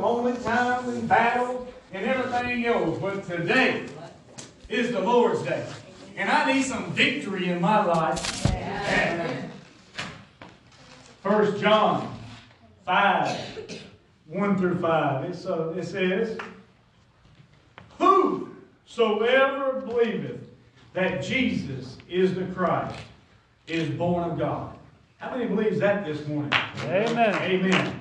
lonely times and battles and everything else. But today is the Lord's day. And I need some victory in my life. First John 5, 1 through 5. It's, uh, it says, Whosoever believeth that Jesus is the Christ is born of God. How many believes that this morning? Amen. Amen.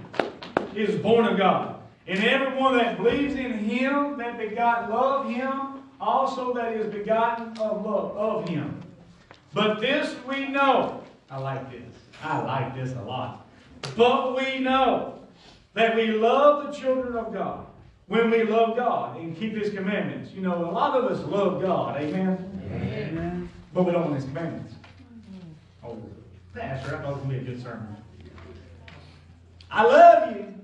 Is born of God. And everyone that believes in him that begot love him, also that is begotten of love of him. But this we know. I like this. I like this a lot. But we know that we love the children of God when we love God and keep His commandments. You know, a lot of us love God. Amen? Amen. But we don't want His commandments. Oh, Pastor, I thought it was going to be a good sermon. I love you.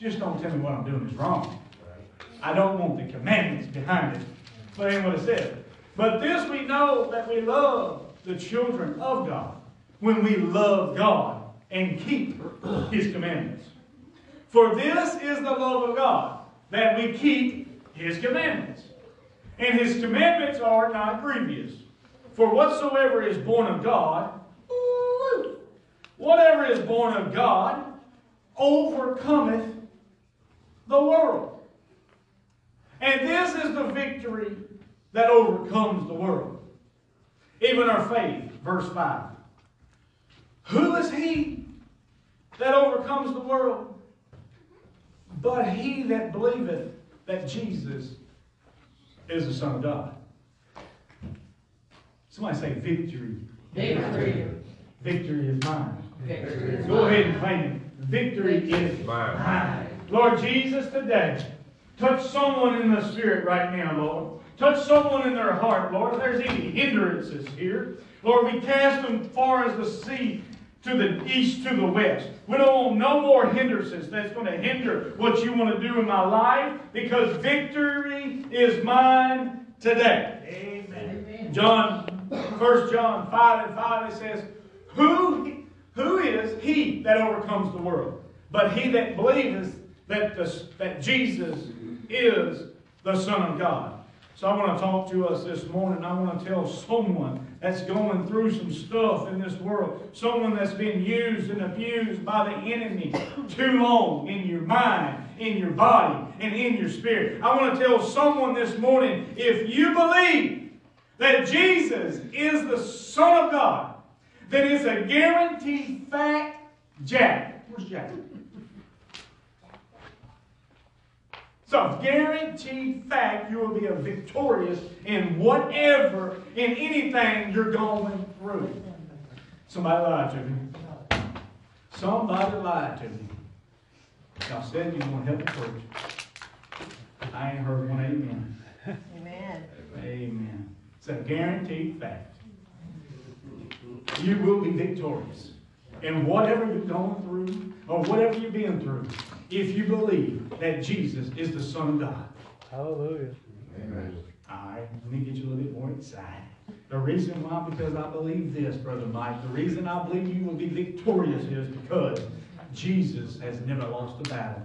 Just don't tell me what I'm doing is wrong. I don't want the commandments behind it. But what it says. But this we know that we love the children of God when we love God and keep His commandments. For this is the love of God, that we keep His commandments. And His commandments are not grievous. For whatsoever is born of God, whatever is born of God, overcometh the world. And this is the victory that overcomes the world. Even our faith, verse 5. Who is he that overcomes the world? But he that believeth that Jesus is the Son of God. Somebody say victory. Victory. Victory is mine. Victory is Go mine. ahead and claim it. Victory is Mine. mine. Lord Jesus, today, touch someone in the spirit right now, Lord. Touch someone in their heart, Lord. If there's any hindrances here, Lord, we cast them far as the sea to the east to the west. We don't want no more hindrances that's going to hinder what you want to do in my life because victory is mine today. Amen. John, 1 John 5 and 5, it says, Who, who is he that overcomes the world? But he that believeth that, the, that Jesus is the Son of God. So I want to talk to us this morning. I want to tell someone that's going through some stuff in this world, someone that's been used and abused by the enemy too long in your mind, in your body, and in your spirit. I want to tell someone this morning if you believe that Jesus is the Son of God, then it's a guaranteed fact, Jack. Where's Jack? It's a guaranteed fact you will be a victorious in whatever, in anything you're going through. Somebody lied to me. Somebody lied to me. Y'all said you want to help me preach. I ain't heard one amen. Amen. Amen. It's a guaranteed fact. You will be victorious. in whatever you're going through or whatever you've been through, if you believe that Jesus is the Son of God. Hallelujah. Amen. All right, let me get you a little bit more excited. The reason why, because I believe this, Brother Mike, the reason I believe you will be victorious is because Jesus has never lost a battle.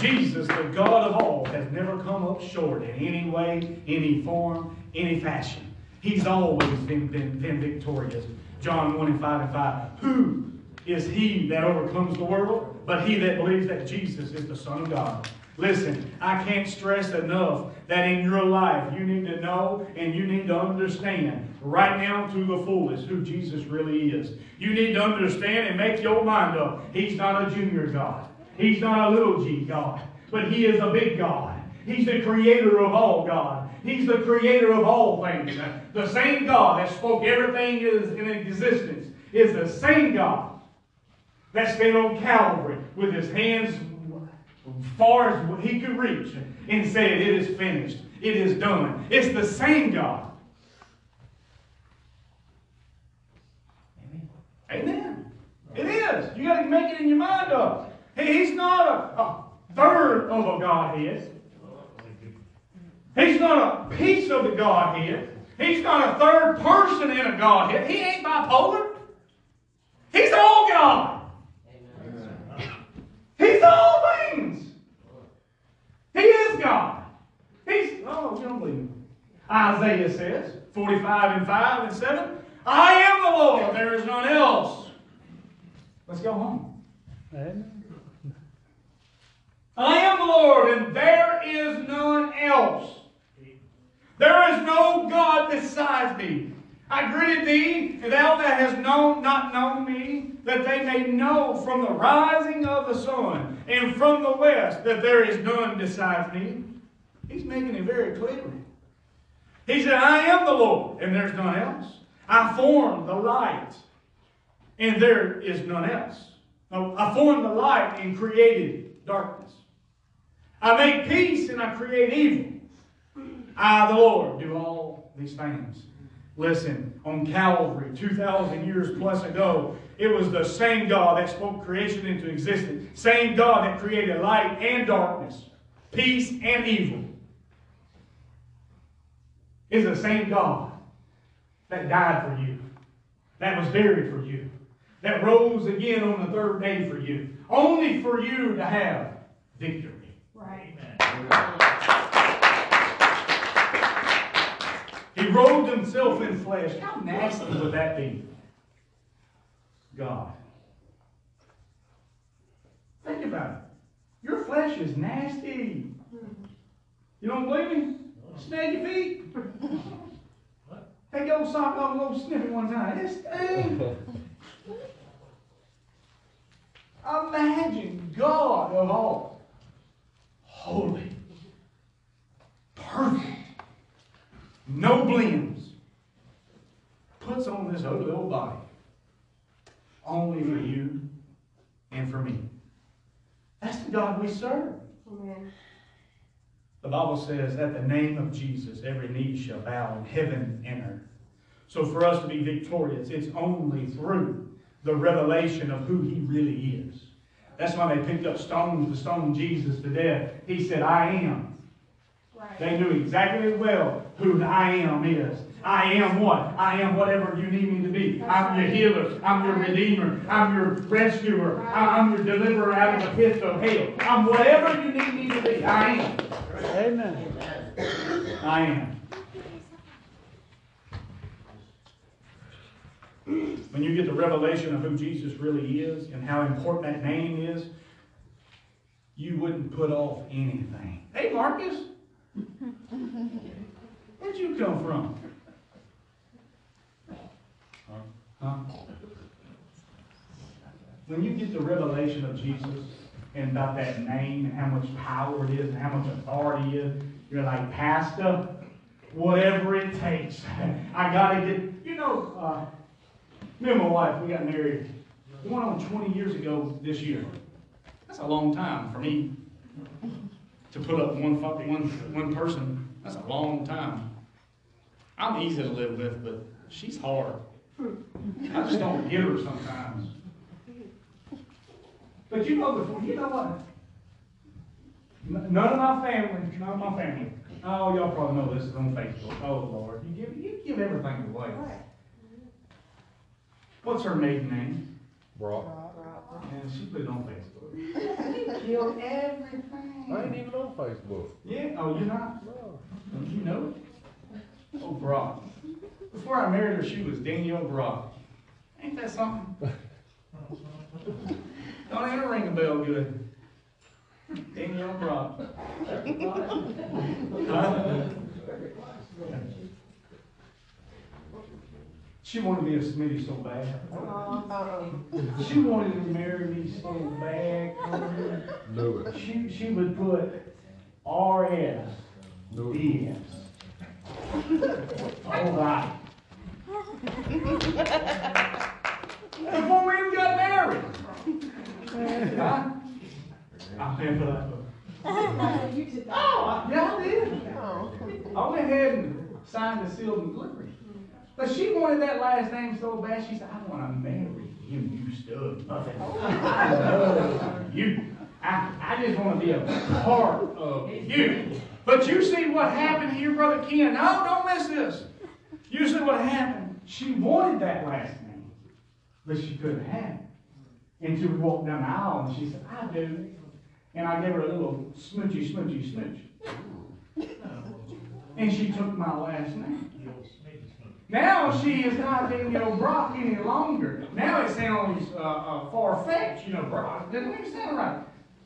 Jesus, the God of all, has never come up short in any way, any form, any fashion. He's always been, been, been victorious. John 1 and 5 and 5. Who is he that overcomes the world? But he that believes that Jesus is the Son of God. Listen, I can't stress enough that in your life you need to know and you need to understand right now to the fullest who Jesus really is. You need to understand and make your mind up. He's not a junior God. He's not a little g God, but He is a big God. He's the creator of all God. He's the creator of all things. The same God that spoke everything is in existence is the same God that stayed on Calvary with his hands as far as he could reach and said, It is finished. It is done. It's the same God. Amen. Amen. It is. You got to make it in your mind up. He- He's not a, a third of a Godhead. He's not a piece of the Godhead. He's not a third person in a Godhead. He ain't bipolar. He's all God. He's all things. He is God. He's, oh, you don't believe him. Isaiah says, 45 and 5 and 7, I am the Lord, there is none else. Let's go home. Amen. I am the Lord, and there is none else. There is no God besides me. I greeted thee, and thou that hast known not known me that they may know from the rising of the sun and from the west that there is none besides me. He's making it very clear. He said, I am the Lord, and there's none else. I form the light, and there is none else. I formed the light and created darkness. I make peace and I create evil. I, the Lord, do all these things. Listen, on Calvary, 2,000 years plus ago, it was the same God that spoke creation into existence, same God that created light and darkness, peace and evil. It's the same God that died for you, that was buried for you, that rose again on the third day for you, only for you to have victory. Right. He robed himself in flesh. How nasty would that be? God. Think about it. Your flesh is nasty. You don't believe me? Snag your feet. Take your old sock off and go sniff it one time. It's stinks. Imagine God of all. Holy. Perfect. No blends. Puts on this ugly old body. Only for you and for me. That's the God we serve. Amen. The Bible says, at the name of Jesus, every knee shall bow in heaven and earth. So for us to be victorious, it's only through the revelation of who he really is. That's why they picked up stones to stone Jesus to death. He said, I am. Right. They knew exactly well who the I am is. I am what? I am whatever you need me to be. I'm your healer. I'm your redeemer. I'm your rescuer. I- I'm your deliverer out of the pit of hell. I'm whatever you need me to be. I am. Amen. I am. When you get the revelation of who Jesus really is and how important that name is, you wouldn't put off anything. Hey, Marcus. Where'd you come from? Huh? When you get the revelation of Jesus and about that name and how much power it is and how much authority it is, you're like, Pastor, whatever it takes. I gotta get, you know, uh, me and my wife, we got married going on 20 years ago this year. That's a long time for me to put up one, fu- one, one person. That's a long time. I'm easy to live with, but she's hard. I just don't get her sometimes. But you know before, you know what? None of my family, none of my family. Oh, y'all probably know this is on Facebook. Oh Lord, you give you give everything away. Right. What's her maiden name? Brock. And she put it on Facebook. Kill everything. I ain't even on Facebook. Yeah. Oh, you're not. No. Don't you know it? Oh, Brock. Before I married her, she was Danielle Brock. Ain't that something? Don't even ring a bell good. Danielle Brock. Huh? She wanted me a Smitty so bad. Oh, she wanted to marry me so bad. Carmen. Knew it. She, she would put R.S. Knew it. Yes. All right. Before we even got married. Huh? I paid for that book. You did that. Oh, yeah, I did. I went ahead and signed the seal and delivery. But she wanted that last name so bad, she said, I want to marry him, you stud. Oh. I love you. I, I just want to be a part of you. But you see what happened here, Brother Ken. No, don't miss this. You see what happened. She wanted that last name, but she couldn't have it. And she would walk down the aisle and she said, I do. And I gave her a little smoochy, smoochy, smooch. And she took my last name. Now she is not Danielle Brock any longer. Now it sounds uh, uh, far fetched, you know, Brock. Doesn't even sound right.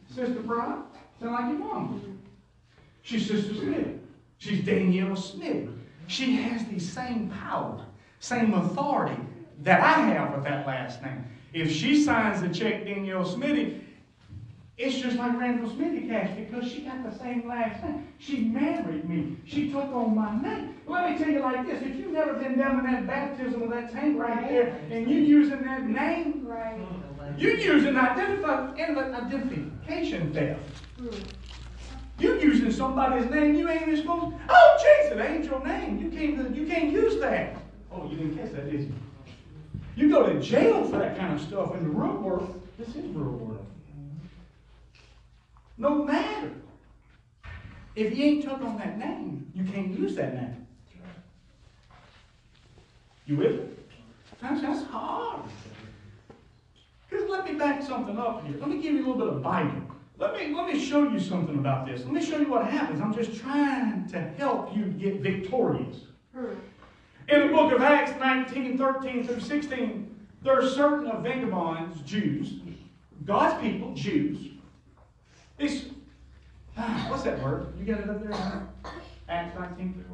Sister Brock, sound like your mom. She's Sister Smith. She's Danielle Smith. She has the same power, same authority that I have with that last name. If she signs the check, Danielle Smithy, it's just like Randall Smithy cash because she got the same last name. She married me. She took on my name. Let me tell you like this: if you've never been down in that baptism of that tank right there, and you using that name, Right. you're using identifi- identification theft. Mm. You're using somebody's name you ain't even supposed. Oh, Jesus, that ain't your name. You can't. You can't use that. Oh, you didn't catch that, did you? You go to jail for that kind of stuff in the real world. This is real world. No matter. If you ain't took on that name, you can't use that name. You with me? That's, that's hard. Because let me back something up here. Let me give you a little bit of Bible. Let me, let me show you something about this. Let me show you what happens. I'm just trying to help you get victorious. Mm. In the book of Acts 19, 13 through 16, there are certain of vagabonds, Jews, God's people, Jews. It's, ah, what's that word? You got it up there? Acts 19?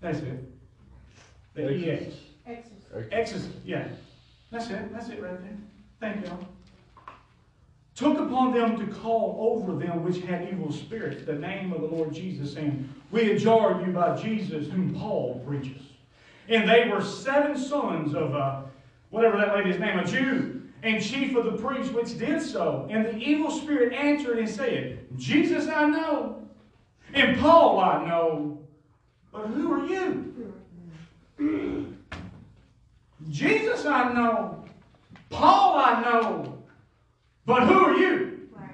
That's it. The EX. Exorcist. Exodus, yeah. That's it. That's it right there. Thank y'all. Took upon them to call over them which had evil spirits the name of the Lord Jesus, saying, We adjure you by Jesus whom Paul preaches. And they were seven sons of uh, whatever that lady's name, a Jew, and chief of the priests which did so. And the evil spirit answered and said, Jesus I know, and Paul I know, but who are you? Jesus I know. Paul I know. But who are you? Right.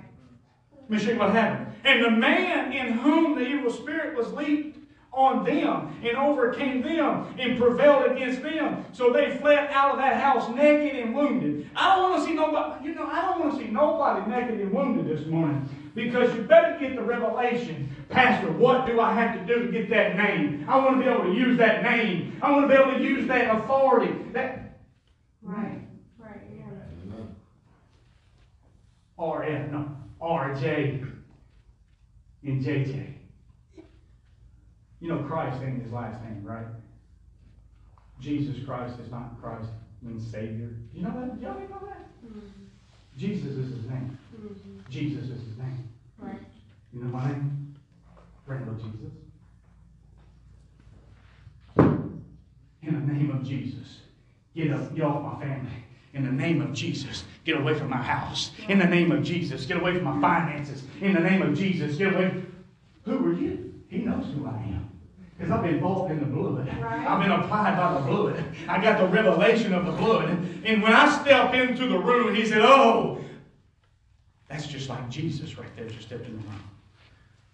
Let me show you what happened. And the man in whom the evil spirit was leaped on them and overcame them and prevailed against them. So they fled out of that house naked and wounded. I don't want to see nobody, you know, I don't want to see nobody naked and wounded this morning. Because you better get the revelation. Pastor, what do I have to do to get that name? I want to be able to use that name. I want to be able to use that authority. That Right. Right. Yeah. R F no R J and J J. You know Christ ain't his last name, right? Jesus Christ is not Christ means Savior. You know that? Y'all didn't know that? Mm. Jesus is his name. Mhm. Jesus is his name. Right. You know my name? Randall Jesus. In the name of Jesus, get up, get off my family. In the name of Jesus, get away from my house. In the name of Jesus, get away from my finances. In the name of Jesus, get away. Who are you? He knows who I am. Because I've been bought in the blood. Right. I've been applied by the blood. I got the revelation of the blood. And when I step into the room, he said, Oh, that's just like Jesus right there, just stepped in the room.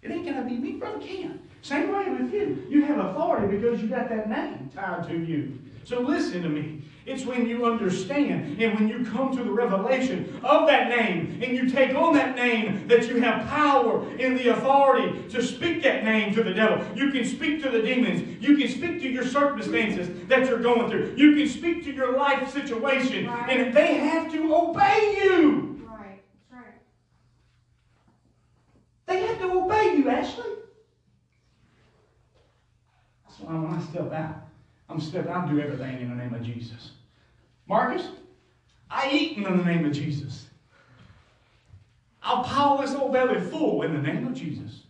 It ain't gonna be me, Brother Ken. Same way with you. You have authority because you got that name tied to you. So listen to me. It's when you understand and when you come to the revelation of that name and you take on that name that you have power and the authority to speak that name to the devil. You can speak to the demons. You can speak to your circumstances that you're going through. You can speak to your life situation. Right. And they have to obey you. Right. Right. They have to obey you, Ashley. That's why when I step out, I'm stepping, I do everything in the name of Jesus. Marcus, I eat in the name of Jesus. I'll pile this old belly full in the name of Jesus.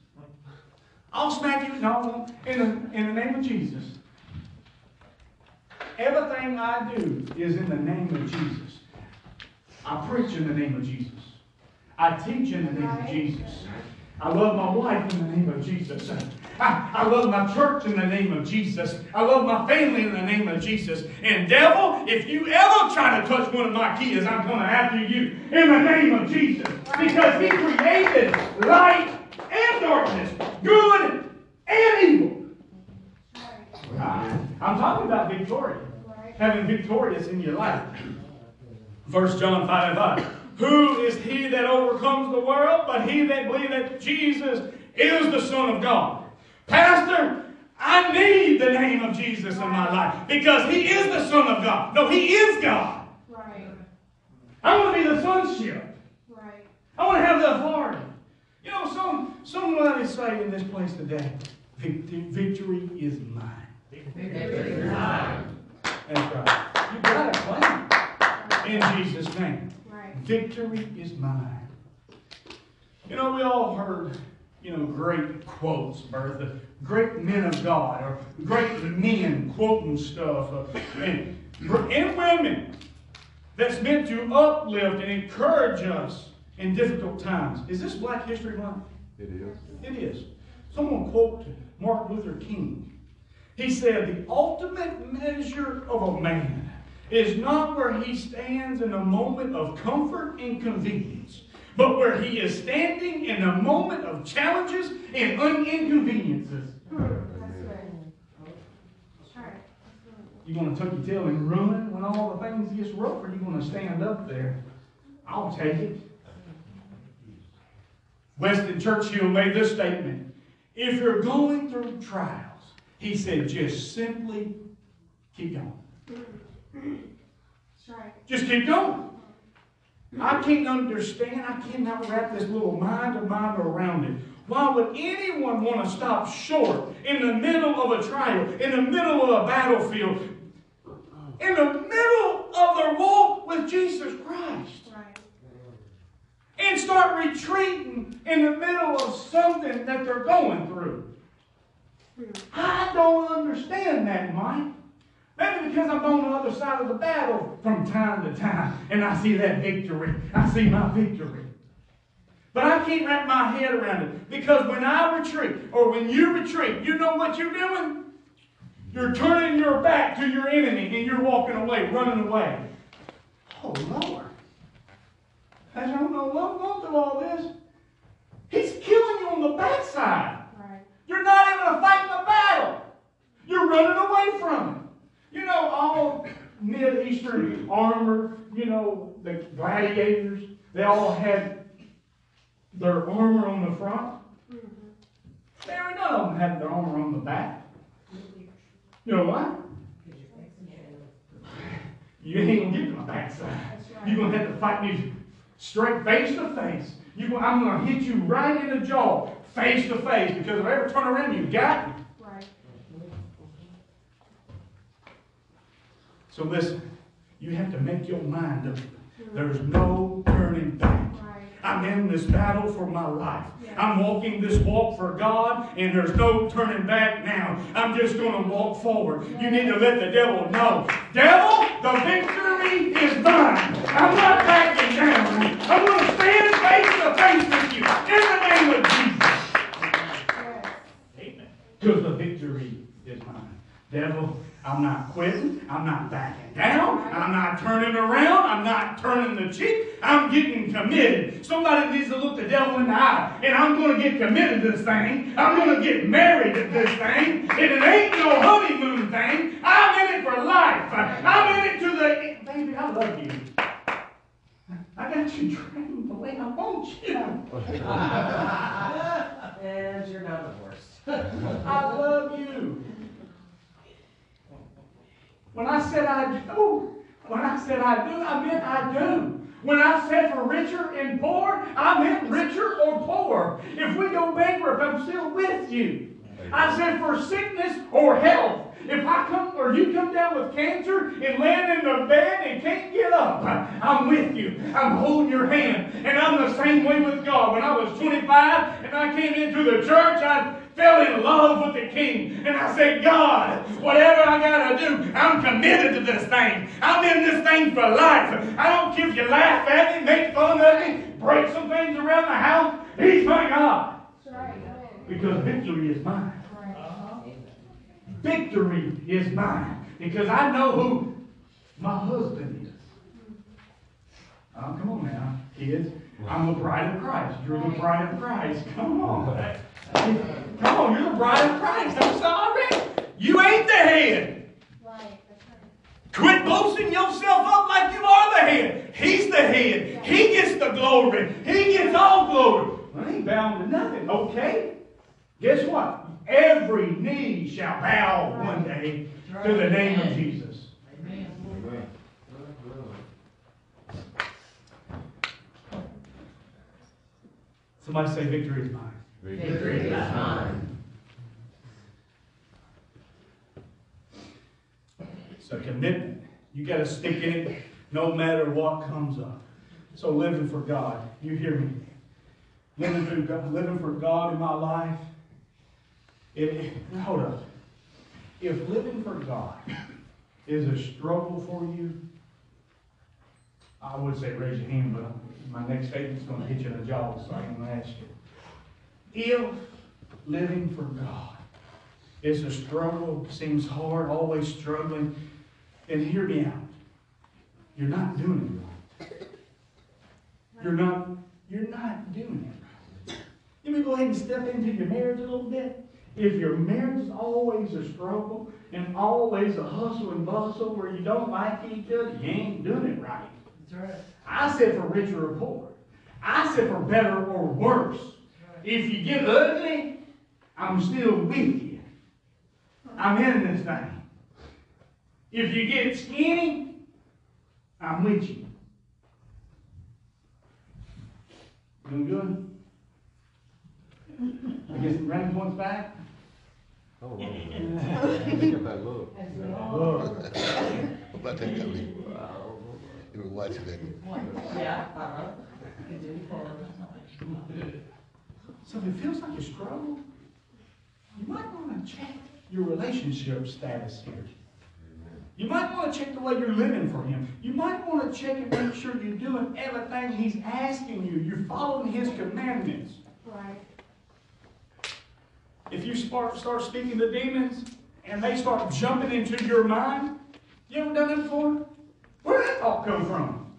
I'll smack you, no, in the, in the name of Jesus. Everything I do is in the name of Jesus. I preach in the name of Jesus. I teach in the name of Jesus. I love my wife in the name of Jesus. I, I love my church in the name of Jesus. I love my family in the name of Jesus. And devil, if you ever try to touch one of my kids, I'm coming after you in the name of Jesus. Because he created light and darkness, good and evil. I'm talking about Right. having victorious in your life. First John 5 and 5. Who is he that overcomes the world but he that believes that Jesus is the Son of God? Pastor, I need the name of Jesus in my life because He is the Son of God. No, He is God. Right. I want to be the sonship. Right. I want to have the authority. You know, some somebody say in this place today, victory, is mine. victory is mine. That's right. You got to claim it in Jesus' name. Right. Victory is mine. You know, we all heard, you know, great quotes, Bertha. Great men of God, or great men quoting stuff. and, and women that's meant to uplift and encourage us in difficult times. Is this Black History Month? It is. It is. Someone quoted Martin Luther King. He said, The ultimate measure of a man is not where he stands in a moment of comfort and convenience, but where he is standing in a moment of challenges and inconveniences. That's good. That's right. You going to tuck your tail and run when all the things gets rough, or you going to stand up there? I'll take it. Winston Churchill made this statement. If you're going through trials, he said, just simply keep going. That's right. Just keep going. I can't understand, I cannot wrap this little mind of mine around it. Why would anyone want to stop short in the middle of a trial, in the middle of a battlefield, in the middle of their walk with Jesus Christ? Right. and start retreating in the middle of something that they're going through. I don't understand that, Mike. Maybe because I'm on the other side of the battle from time to time and I see that victory. I see my victory. But I can't wrap my head around it because when I retreat or when you retreat, you know what you're doing? You're turning your back to your enemy and you're walking away, running away. Oh, Lord. I don't know what going through all this. He's killing you on the backside. Right. You're not even fighting the battle. You're running away from it. You know, all Mid-Eastern armor, you know, the gladiators, they all had their armor on the front. Mm-hmm. There none of them had their armor on the back. You know what? You ain't gonna get to my backside. You're gonna have to fight me straight face to face. You, I'm gonna hit you right in the jaw, face to face, because if I ever turn around, you got me. Right. So listen, you have to make your mind up. There's no turning back. I'm in this battle for my life. Yeah. I'm walking this walk for God, and there's no turning back now. I'm just going to walk forward. You need to let the devil know. Devil, the victory is mine. I'm not backing down. I'm going to stand face to face with you in the name of Jesus. Yes. Amen. Because the victory is mine. Devil, I'm not quitting. I'm not backing down. I'm not turning around. I'm not turning the cheek. I'm getting committed. Somebody needs to look the devil in the eye. And I'm going to get committed to this thing. I'm going to get married to this thing. And it ain't no honeymoon thing. I'm in it for life. I'm in it to the. Baby, I love you. I got you trained the way I want you. And you're now divorced. I love you. When I said I do, when I said I do, I meant I do. When I said for richer and poor, I meant richer or poor. If we go bankrupt, I'm still with you. I said for sickness or health. If I come or you come down with cancer and land in the bed and can't get up, I'm with you. I'm holding your hand. And I'm the same way with God. When I was 25 and I came into the church, I fell in love with the King. And I said, God, whatever I got to do, I'm committed to this thing. I'm in this thing for life. I don't care if you laugh at me, make fun of me, break some things around the house. He's my God. Because victory is mine. Uh-huh. Victory is mine. Because I know who my husband is. Mm-hmm. Oh, come on now, kids. I'm the bride of Christ. You're the bride of Christ. Come on. Come on, you're the bride of Christ. I'm sorry. You ain't the head. Right. Right. Quit boasting yourself up like you are the head. He's the head. He gets the glory. He gets all glory. I ain't bound to nothing, okay? Guess what? Every knee shall bow one day to the name of Jesus. Amen. Somebody say, Victory is mine. Victory is mine. A commitment. You got to stick in it no matter what comes up. So living for God, you hear me? Living for God, living for God in my life. It, hold up. If living for God is a struggle for you, I would say raise your hand, but my next statement's going to hit you in the jaw, so I'm going to ask you. If living for God is a struggle, seems hard, always struggling, then hear me out. You're not doing it right. You're not, you're not doing it right. Let me go ahead and step into your marriage a little bit. If your marriage is always a struggle and always a hustle and bustle where you don't like each other, you ain't doing it right. That's right. I said for richer or poor. I said for better or worse. If you get ugly, I'm still with you. I'm in this thing. If you get skinny, I'm with you. Doing good? I get some rank points back? I don't. Think of that look. Look. About that coming. You were watching that. Yeah, uh-huh. So if it feels like a struggle, you might want to check your relationship status here. You might want to check the way you're living for Him. You might want to check and make sure you're doing everything He's asking you. You're following His commandments. Right. If you start, start speaking to demons and they start jumping into your mind, you ever done that before? Where did that thought come from?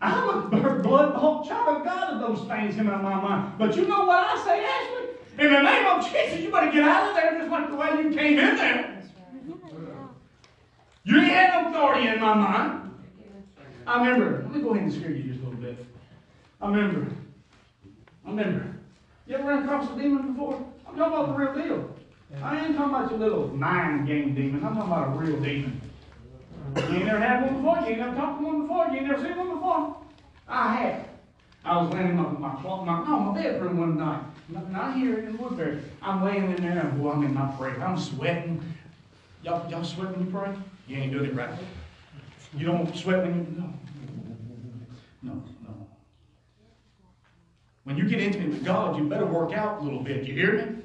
I'm a blood bought child of God of those things come out of my mind. But you know what I say, Ashley? In the name of Jesus, you better get out of there just like the way you came in there. You ain't had no authority in my mind. I remember, let me go ahead and scare you just a little bit. I remember, I remember. You ever run across a demon before? I'm talking about the real deal. I ain't talking about your little mind game demon. I'm talking about a real demon. You ain't never had one before. You ain't never talked to one before. You ain't never seen one before. I have. I was laying in my, my, my, no, my bedroom one night. Not, not here in Woodbury. I'm laying in there and boy, I'm in my prayer. I'm sweating. Y'all, y'all sweat when you pray? You ain't doing it right. You don't sweat when you, no. No, no. When you get intimate with God, you better work out a little bit. You hear me?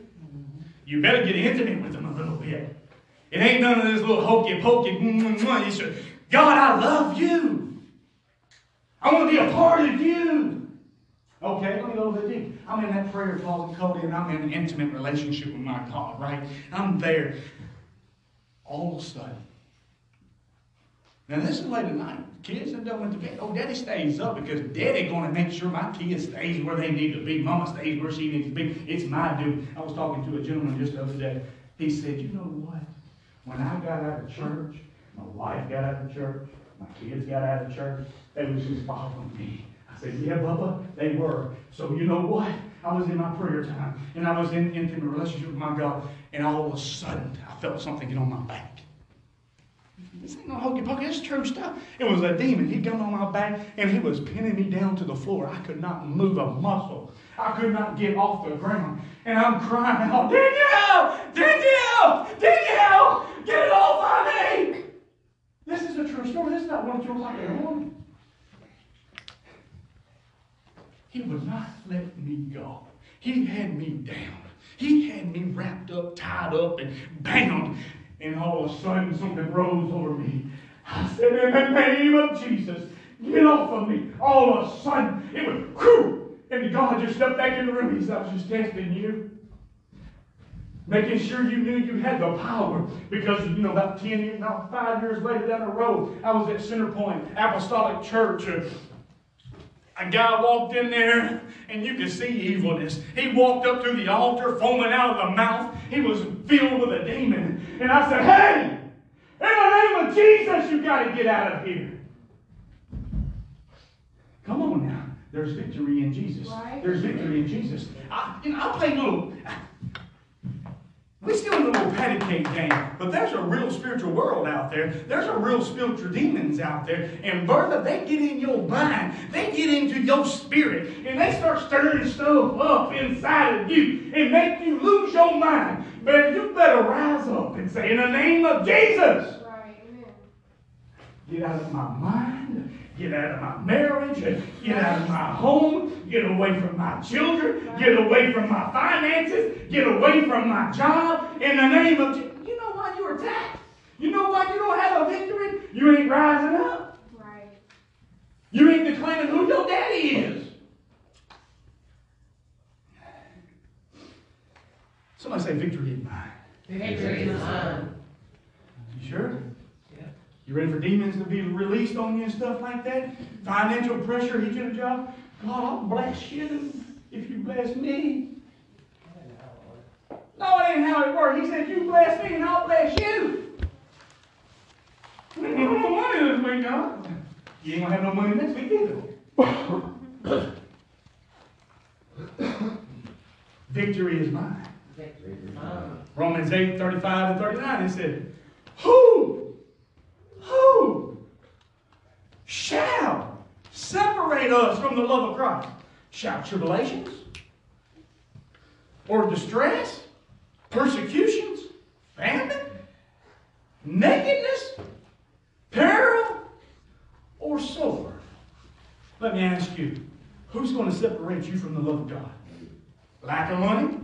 You better get intimate with Him a little bit. It ain't none of this little hokey pokey. should, God, I love you. I want to be a part of you. Okay, let me go a little bit deep. I'm in that prayer closet, Cody, and I'm in an intimate relationship with my God, right? I'm there. All of a sudden, now this is late at night. Kids have done went to bed. Oh, daddy stays up because daddy gonna make sure my kids stays where they need to be. Mama stays where she needs to be. It's my duty. I was talking to a gentleman just the other day. He said, you know what? When I got out of church, my wife got out of church, my kids got out of church, they was just following me. I said, yeah, Bubba, they were. So you know what? I was in my prayer time, and I was in intimate relationship with my God, and all of a sudden, I felt something get on my back. This ain't no hokey pokey, it's true stuff. It was a demon. He come on my back and he was pinning me down to the floor. I could not move a muscle. I could not get off the ground. And I'm crying out, Danielle! Danielle! Danielle! Get it off of me! This is a true story. This is not one of your like morning. He would not let me go. He had me down. He had me wrapped up, tied up, and bound. And all of a sudden, something rose over me. I said, In the name of Jesus, get off of me. All of a sudden, it was whew, and God just stepped back in the room. He said, I was just testing you. Making sure you knew you had the power. Because, you know, about 10 years, now five years later down the road, I was at Center Point Apostolic Church. a guy walked in there and you could see evilness. He walked up to the altar, foaming out of the mouth. He was filled with a demon. And I said, Hey, in the name of Jesus, you got to get out of here. Come on. There's victory in Jesus. Right. There's victory in Jesus. I, you know, I play little. We still in a little patty cake game, but there's a real spiritual world out there. There's a real spiritual demons out there. And Bertha, they get in your mind. They get into your spirit. And they start stirring stuff up inside of you and make you lose your mind. But you better rise up and say, in the name of Jesus. Right. Get out of my mind. Get out of my marriage. Get out of my home. Get away from my children. Get away from my finances. Get away from my job. In the name of Je- You know why you're attacked? You know why you don't have a victory? You ain't rising up. Right. You ain't declaring who your daddy is. Somebody say victory is mine. Victory is mine. You sure? You ready for demons to be released on you and stuff like that? Financial pressure hit you at a job? God, I'll bless you if you bless me. No, it ain't how it works. He said, You bless me and I'll bless you. We ain't got no money this week, God. You ain't gonna have no money next week either. Victory is mine. Victory is mine. Romans 8, 35 and 39, it said, Who, who shall separate us from the love of Christ? Shall tribulations? Or distress? Persecutions? Famine? Nakedness? Peril? Or sword? Let me ask you, who's going to separate you from the love of God? Lack of money?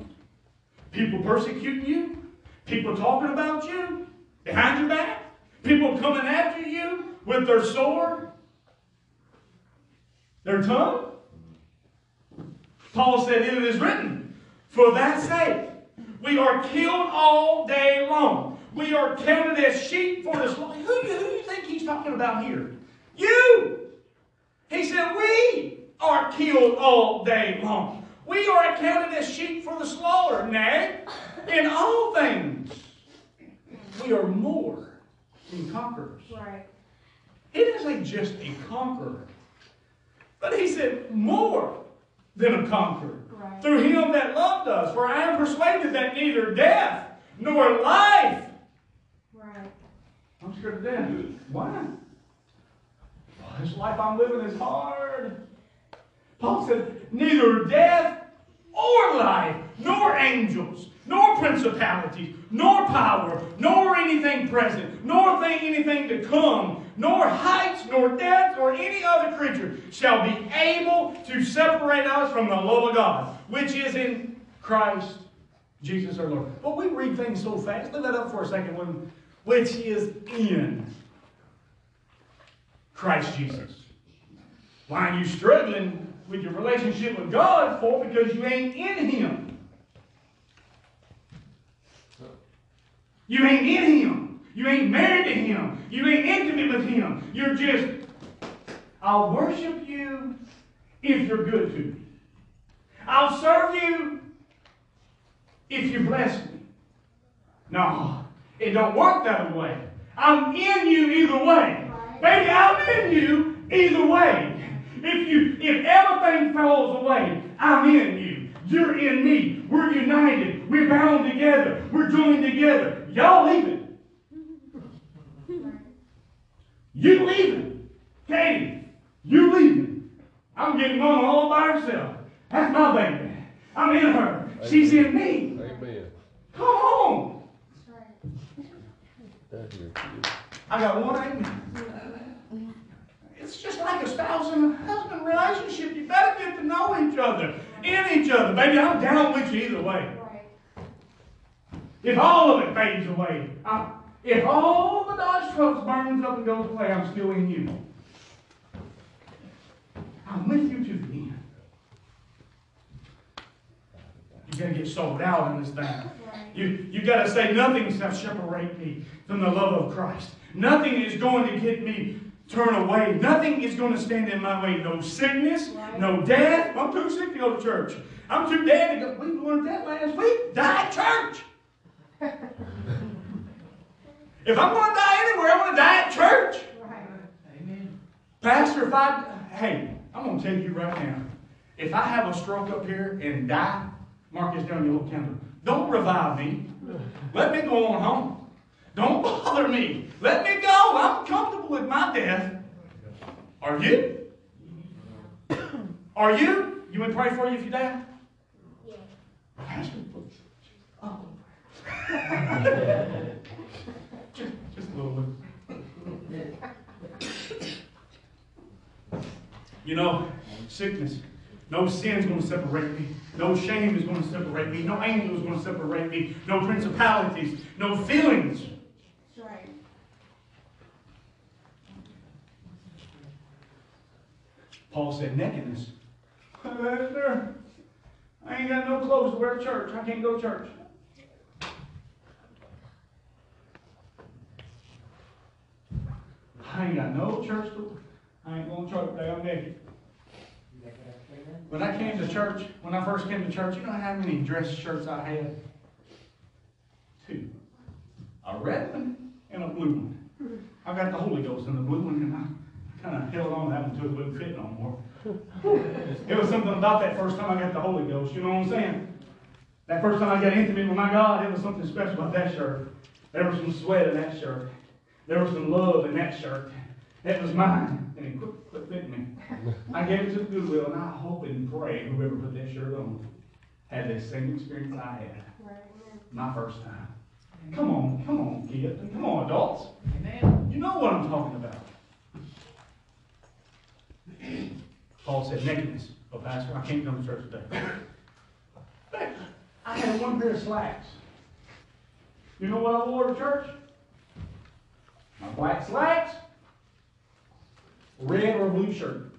People persecuting you? People talking about you behind your back? People coming after you with their sword? Their tongue? Paul said, It is written, For that sake we are killed all day long. We are counted as sheep for the slaughter. Who, do- who do you think he's talking about here? You! He said, We are killed all day long. We are accounted as sheep for the slaughter. Nay, in all things, we are more than conquerors. Right. He say just a conqueror, but he said more than a conqueror. Right. Through him that loved us. For I am persuaded that neither death nor life. Right. I'm scared of death. Why? Oh, this life I'm living is hard. Paul said, neither death or life, nor angels, nor principalities, nor power, nor anything present, nor thing anything to come, nor heights, nor depths, or any other creature shall be able to separate us from the love of God, which is in Christ Jesus our Lord. But we read things so fast. Leave that up for a second. When, which is in Christ Jesus. Why are you struggling with your relationship with God for? Because you ain't in Him. You ain't in Him. You ain't married to Him. You ain't intimate with Him. You're just, I'll worship you if you're good to me. I'll serve you if you bless me. No, it don't work that way. I'm in you either way. Baby, I'm in you either way. If you if everything falls away, I'm in you. You're in me. We're united. We're bound together. We're joined together. Y'all leaving. You leaving. Katie, you leaving. I'm getting mama all by herself. That's my baby. I'm in her. She's in me. Amen. Come on. That's right. I got one amen. It's just like a spouse and a husband relationship. You better get to know each other, in each other. Baby, I'm down with you either way. If all of it fades away, I'm, if all the Dodge trucks burns up and goes away, I'm still in you. I'm with you to the end. You gotta get sold out in this thing. You, you got to say, nothing shall separate me from the love of Christ. Nothing is going to get me turn away. Nothing is going to stand in my way. No sickness, no death. I'm too sick to go to church. I'm too dead to go. We learned that last week. Die church. If I'm going to die anywhere, I'm going to die at church. Right. Amen. Pastor, if I hey, I'm gonna tell you right now, if I have a stroke up here and die, mark this down your little calendar. Don't revive me. Let me go on home. Don't bother me. Let me go. I'm comfortable with my death. Are you? Are you? You would pray for you if you die? Yeah. Pastor, oh. Just, just a little bit. You know, sickness. No sin's going to separate me. No shame is going to separate me. No angel is going to separate me. No principalities. No feelings. Right. Paul said nakedness. I ain't got no clothes to wear to church. I can't go to church. I ain't got no church to. I ain't going to church today. I'm naked. When I came to church, when I first came to church, you know how many dress shirts I had? Two. A red one and a blue one. I got the Holy Ghost in the blue one, and I kind of held on to that one until it wouldn't fit no more. It was something about that first time I got the Holy Ghost, you know what I'm saying? That first time I got intimate with my God, it was something special about that shirt. There was some sweat in that shirt. There was some love in that shirt. That was mine, and it quit, quit fitting me. I gave it to the Goodwill, and I hope and pray whoever put that shirt on had the same experience I had Right. my first time. Come on, come on, kids, and come on, adults. Amen. You know what I'm talking about. Paul said nakedness. Oh, Pastor, I can't come to church today. But I had one pair of slacks. You know what I wore to church? My black slacks, red or blue shirt.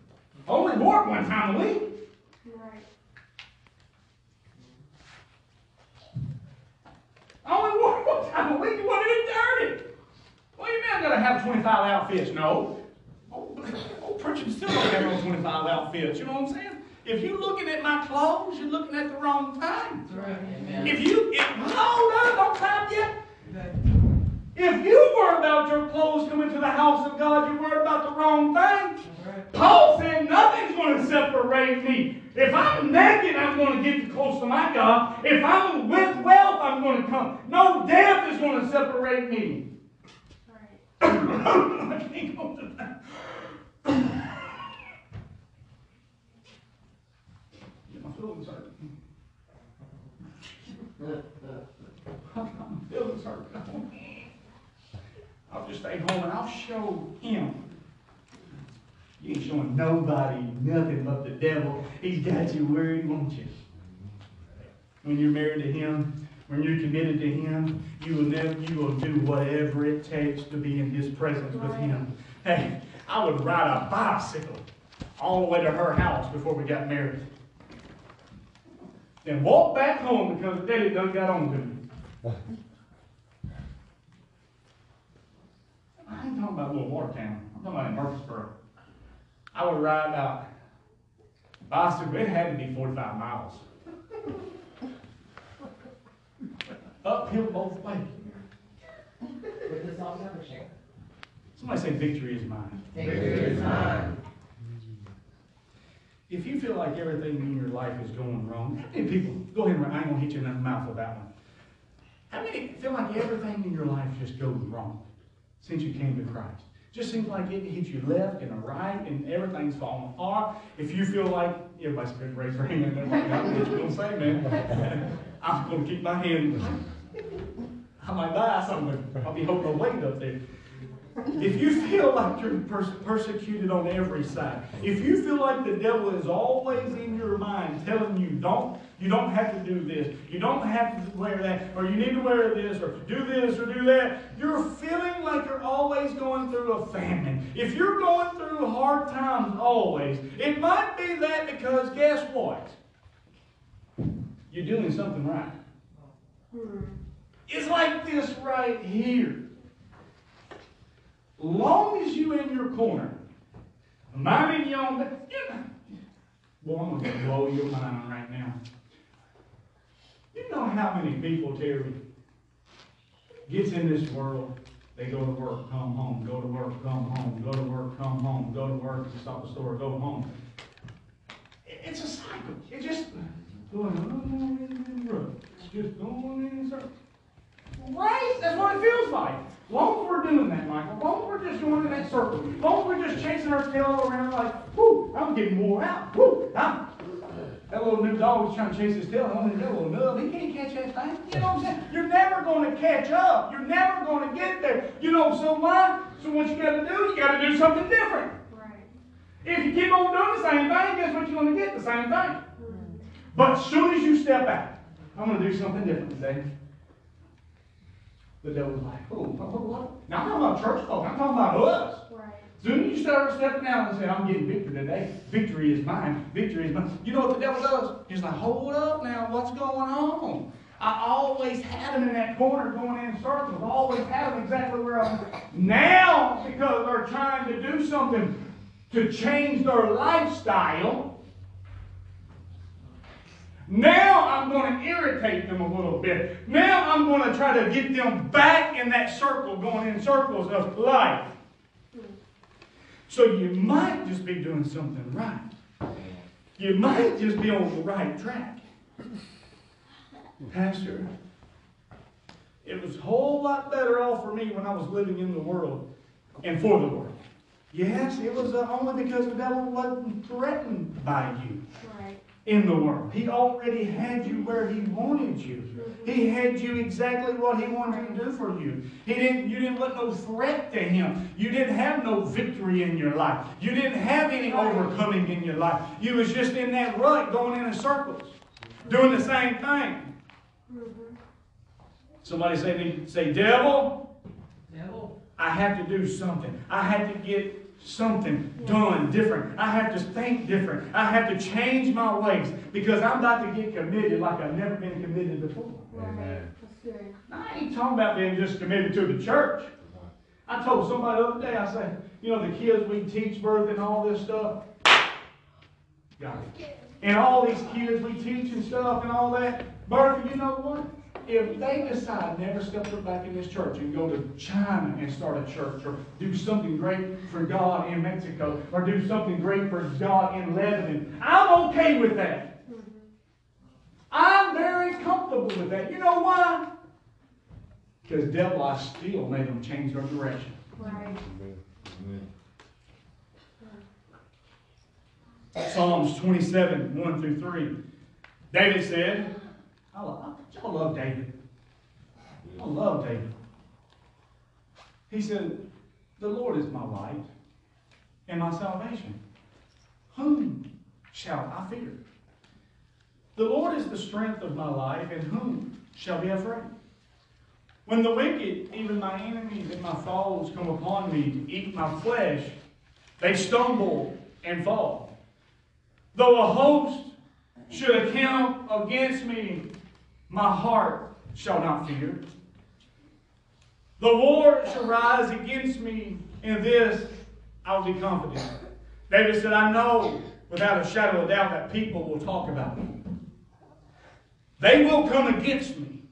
Only wore it one time a week. Right. I only wore it one time a week. You want it dirty. What do you mean I gotta have 25 outfits? No. Oh, oh preaching still don't have no 25 outfits. You know what I'm saying? If you're looking at my clothes, you're looking at the wrong thing. Right. If you, if, hold on, don't clap yet. If you worry about your clothes coming to the house of God, you're worried about the wrong thing. Right. Paul said nothing's going to separate me. If I'm naked, I'm going to get close to my God. If I'm with wealth, I'm going to come. No death is going to separate me. Right. I can't go to that. My feelings hurt. My feelings hurt. I'll just stay home and I'll show him. You ain't showing nobody nothing but the devil. He's got you where he wants you. When you're married to him, when you're committed to him, you will never, you will do whatever it takes to be in his presence with him. Hey, I would ride a bicycle all the way to her house before we got married. Then walk back home because Daddy done got on to me. I ain't talking about little Watertown. I'm talking about in Murfreesboro. I would ride about bicycle. It had to be 45 miles. Uphill both ways. With the salt and pepper. Somebody say victory is mine. Victory is mine. If you feel like everything in your life is going wrong, how many people, go ahead and I ain't gonna hit you in the mouth with that one. How many feel like everything in your life just goes wrong since you came to Christ? Just seems like it hits you left and right and everything's falling apart. If you feel like, everybody's going to raise their hand, they're like, what you're gonna say, man. I'm gonna keep my hand. I might die somewhere. I'll be holding a weight up there. If you feel like you're pers- persecuted on every side, if you feel like the devil is always in your mind telling you don't, you don't have to do this, you don't have to wear that, or you need to wear this, or do this, or do that, you're feeling like you're always going through a famine. If you're going through hard times always, it might be that because guess what? You're doing something right. It's like this right here. Long as you in your corner, your own, you know, I'm gonna blow your mind right now. You know how many people, Terry, gets in this world, They go to work, come home, go to work, come home, go to work, come home, go to work, stop the store, go home. It's a cycle. It just going on in the. It's just going in circles. Right? That's what it feels like. Long we're doing that, Michael. Long we're just going in that circle. Long we're just chasing our tail around like, whoo, I'm getting more out. Whoo, I'm, that little new dog was trying to chase his tail. and only that little nub. He can't catch that thing. You know what I'm saying? You're never going to catch up. You're never going to get there. You know, so why? So what you got to do? You got to do something different. Right. If you keep on doing the same thing, guess what you're going to get? The same thing. Hmm. But as soon as you step out, I'm going to do something different today. The devil's like, oh, what? Now I'm talking about church folk. I'm talking about us. Soon as you start stepping out and say, I'm getting victory today. Victory is mine. Victory is mine. You know what the devil does? He's like, hold up now. What's going on? I always had him in that corner going in circles. Always had him exactly where I'm. Now, because they're trying to do something to change their lifestyle, now I'm going to irritate them a little bit. Now I'm going to try to get them back in that circle, going in circles of life. So you might just be doing something right. You might just be on the right track. Pastor, it was a whole lot better off for me when I was living in the world and for the world. Yes, it was uh, only because the devil wasn't threatened by you Right. In the world. He already had you where he wanted you. He had you exactly what he wanted to do for you. He didn't you didn't let no threat to him. You didn't have no victory in your life. You didn't have any overcoming in your life. You was just in that rut going in circles, doing the same thing. Somebody say me, say, devil, Devil. I have to do something. I have to get something done different. I have to think different. I have to change my ways because I'm about to get committed like I've never been committed before. Amen. That's good. Now, I ain't talking about being just committed to the church. I told somebody the other day, I said, you know, the kids we teach birth and all this stuff. Got it. And all these kids we teach and stuff and all that. Bertha, you know what? If they decide never step foot back in this church and go to China and start a church or do something great for God in Mexico or do something great for God in Lebanon, I'm okay with that. Mm-hmm. I'm very comfortable with that. You know why? Because devil, I still made them change their direction. Right. Psalms 27, 1 through 3. David said, I love, I love David. I love David. He said, The Lord is my light and my salvation. Whom shall I fear? The Lord is the strength of my life, and whom shall be afraid? When the wicked, even my enemies and my foes, come upon me to eat my flesh, they stumble and fall. Though a host should account against me, my heart shall not fear. The Lord shall rise against me, in this I will be confident. David said, I know without a shadow of doubt that people will talk about me. They will come against me.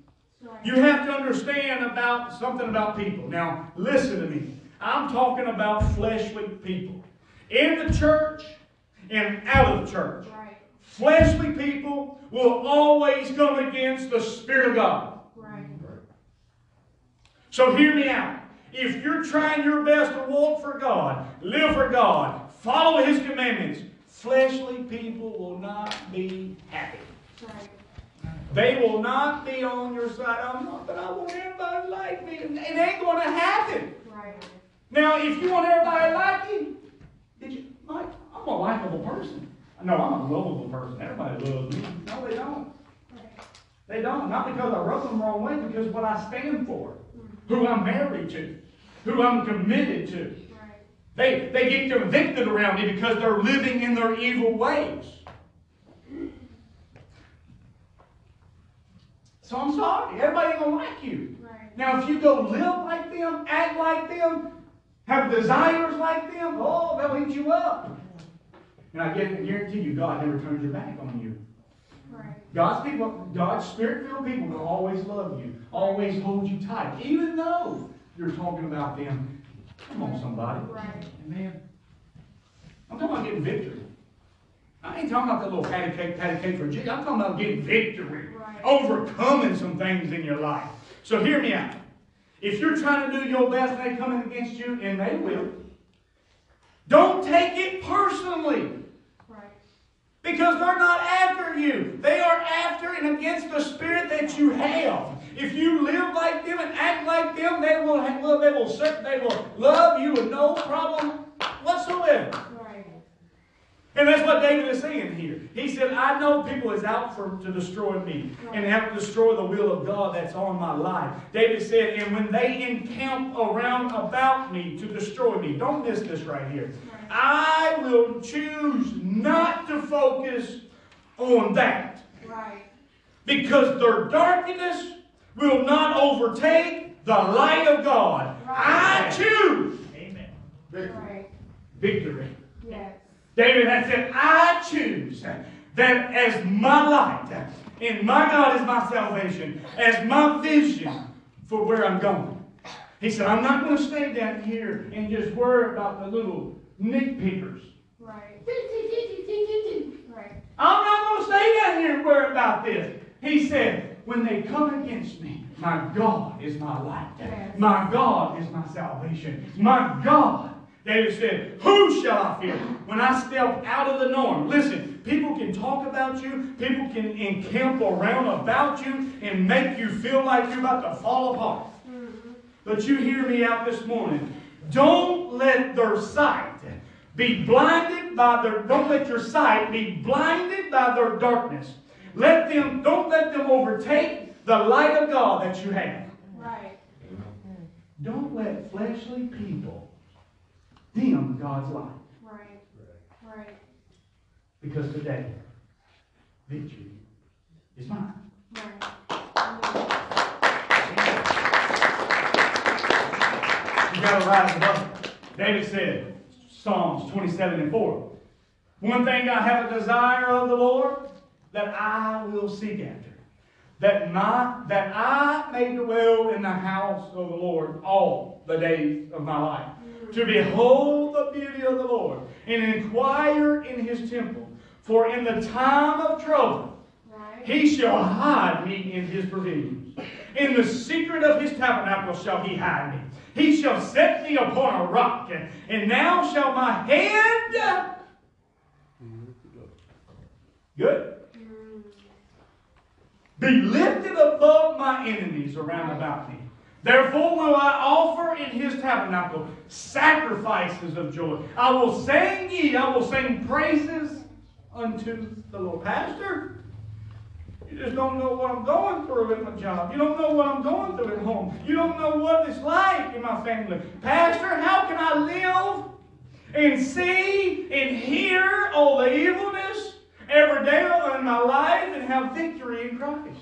You have to understand about something about people. Now, listen to me. I'm talking about fleshly people. In the church and out of the church. Fleshly people will always come against the Spirit of God. Right. So hear me out. If you're trying your best to walk for God, live for God, follow His commandments, fleshly people will not be happy. Right. They will not be on your side. I'm not, but I want everybody to like me. It ain't going to happen. Right. Now, if you want everybody to like you, did you, Mike, I'm a likable person. No, I'm a lovable person. Everybody loves me. No, they don't. They don't. Not because I rub them the wrong way, because what I stand for, who I'm married to, who I'm committed to. They, they get convicted around me because they're living in their evil ways. So I'm sorry. Everybody ain't gonna like you. Right. Now, if you go live like them, act like them, have desires like them, oh, they'll eat you up. And I guarantee you, God never turns your back on you. Right. God's people, God's spirit-filled people will always love you, always hold you tight, even though you're talking about them. Come on, somebody. Right. Amen. I'm talking about getting victory. I ain't talking about that little patty cake, patty cake for Jesus. I'm talking about getting victory. Right. Overcoming some things in your life. So hear me out. If you're trying to do your best and they coming against you, and they will, don't take it personally. Right. Because they're not after you. They are after and against the spirit that you have. If you live like them and act like them, they will, well, they will, they will love you with no problem whatsoever. Right. And that's what David is saying here. He said, I know people is out for to destroy me and have to destroy the will of God that's on my life. David said, and when they encamp around about me to destroy me, don't miss this right here. I will choose not to focus on that Right. because their darkness will not overtake the light of God. I choose Amen. Right. victory. David had said, I choose that as my light, and my God is my salvation, as my vision for where I'm going. He said, I'm not going to stay down here and just worry about the little nitpickers. Right. Right. I'm not going to stay down here and worry about this. He said, when they come against me, my God is my light. Yes. My God is my salvation. My God. David said, Who shall I fear when I step out of the norm? Listen, people can talk about you, people can encamp around about you and make you feel like you're about to fall apart. Mm-hmm. But you hear me out this morning. Don't let their sight be blinded by their, don't let your sight be blinded by their darkness. Let them, don't let them overtake the light of God that you have. Right. Don't let fleshly people dim God's light. Right. Right. Because today, victory is mine. Right. You gotta rise above. David said, Psalms 27 and 4. One thing I have a desire of the Lord that I will seek after. That my that I may dwell in the house of the Lord all the days of my life. To behold the beauty of the Lord and inquire in his temple. For in the time of trouble Right. he shall hide me in his pavilions. In the secret of his tabernacle shall he hide me. He shall set me upon a rock, and now shall my head. Good. Mm. Be lifted above my enemies around about me. Therefore will I offer in his tabernacle sacrifices of joy. I will sing ye, I will sing praises unto the Lord. Pastor, you just don't know what I'm going through at my job. You don't know what I'm going through at home. You don't know what it's like in my family. Pastor, how can I live and see and hear all the evilness every day in my life and have victory in Christ?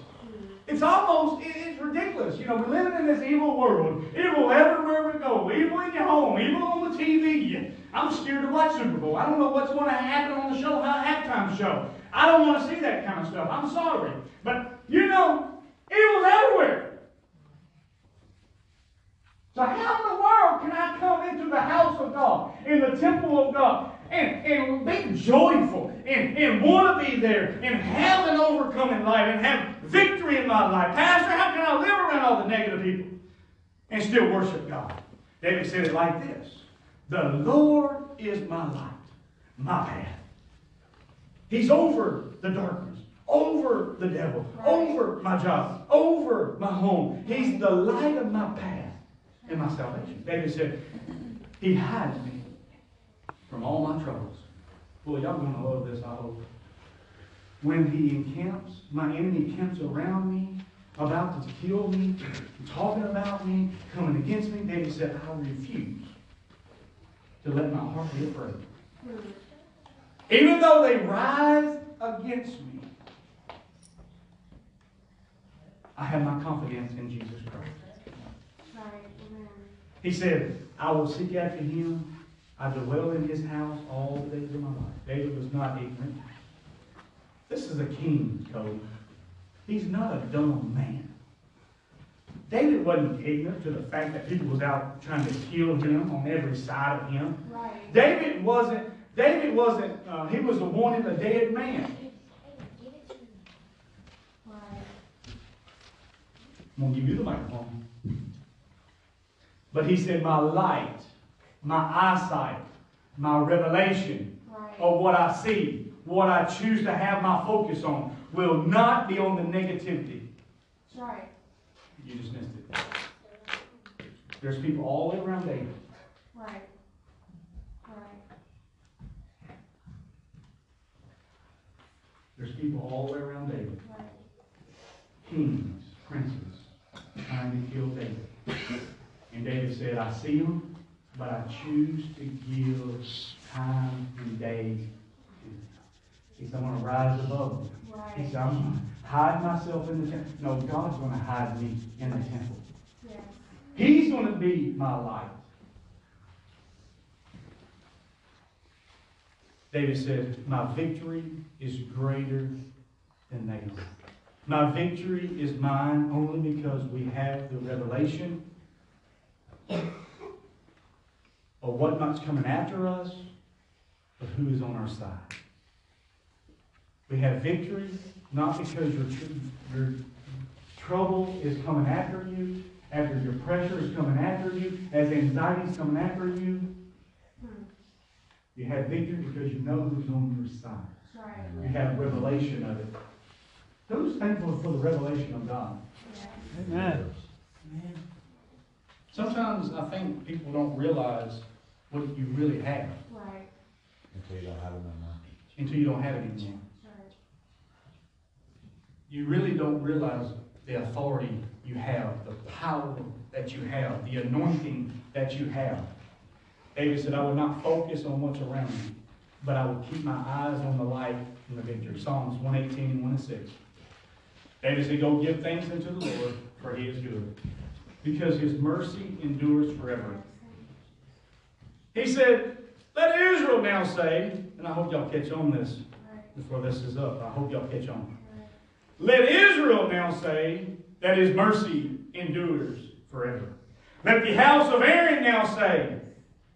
It's almost, it's ridiculous. You know, we're living in this evil world. Evil everywhere we go. Evil in your home. Evil on the TV. I'm scared to watch Super Bowl. I don't know what's going to happen on the show, how halftime show. I don't want to see that kind of stuff. I'm sorry. But, you know, evil's everywhere. So how in the world can I come into the house of God, in the temple of God, and, and be joyful and, and want to be there and have an overcoming life and have victory in my life? Pastor, how can I live around all the negative people and still worship God? David said it like this The Lord is my light, my path. He's over the darkness, over the devil, over my job, over my home. He's the light of my path and my salvation. David said, He hides me from all my troubles. Boy, y'all gonna love this, I hope. When he encamps, my enemy encamps around me, about to kill me, talking about me, coming against me, David said, I refuse to let my heart be afraid. Even though they rise against me, I have my confidence in Jesus Christ. He said, I will seek after him. I dwell in his house all the days of my life. David was not ignorant. This is a king, code. He's not a dumb man. David wasn't ignorant to the fact that people was out trying to kill him on every side of him. Right. David wasn't, David wasn't, uh, he was the one in the dead man. I'm gonna give you the microphone. But he said, my light, my eyesight, my revelation Right. of what I see, what I choose to have my focus on, will not be on the negativity. That's right. You just missed it. There's people all the way around David. Right. Right. There's people all the way around David. Right. Kings, princes, trying to kill David. And David said, I see them, but I choose to give time and days. He said, I'm going to rise above them. He Right. said, I'm going to hide myself in the temple. No, God's going to hide me in the temple. Yes. He's going to be my light. David said, My victory is greater than they are. My victory is mine only because we have the revelation of what not's coming after us, but who is on our side. We have victory not because your, tr- your trouble is coming after you, after your pressure is coming after you, as anxiety is coming after you. You have victory because you know who's on your side. Right. You have revelation of it. Who's thankful for the revelation of God? Yes. Amen. Sometimes I think people don't realize what you really have Right. Until you don't have them anymore. until you don't have it anymore. Right. You really don't realize the authority you have, the power that you have, the anointing that you have. David said, I will not focus on what's around me, but I will keep my eyes on the light and the victory. Psalms 118, and 6. David said, Go give thanks unto the Lord, for he is good, because his mercy endures forever. He said, Let Israel now say, and I hope y'all catch on this before this is up. I hope y'all catch on. Let Israel now say that his mercy endures forever. Let the house of Aaron now say,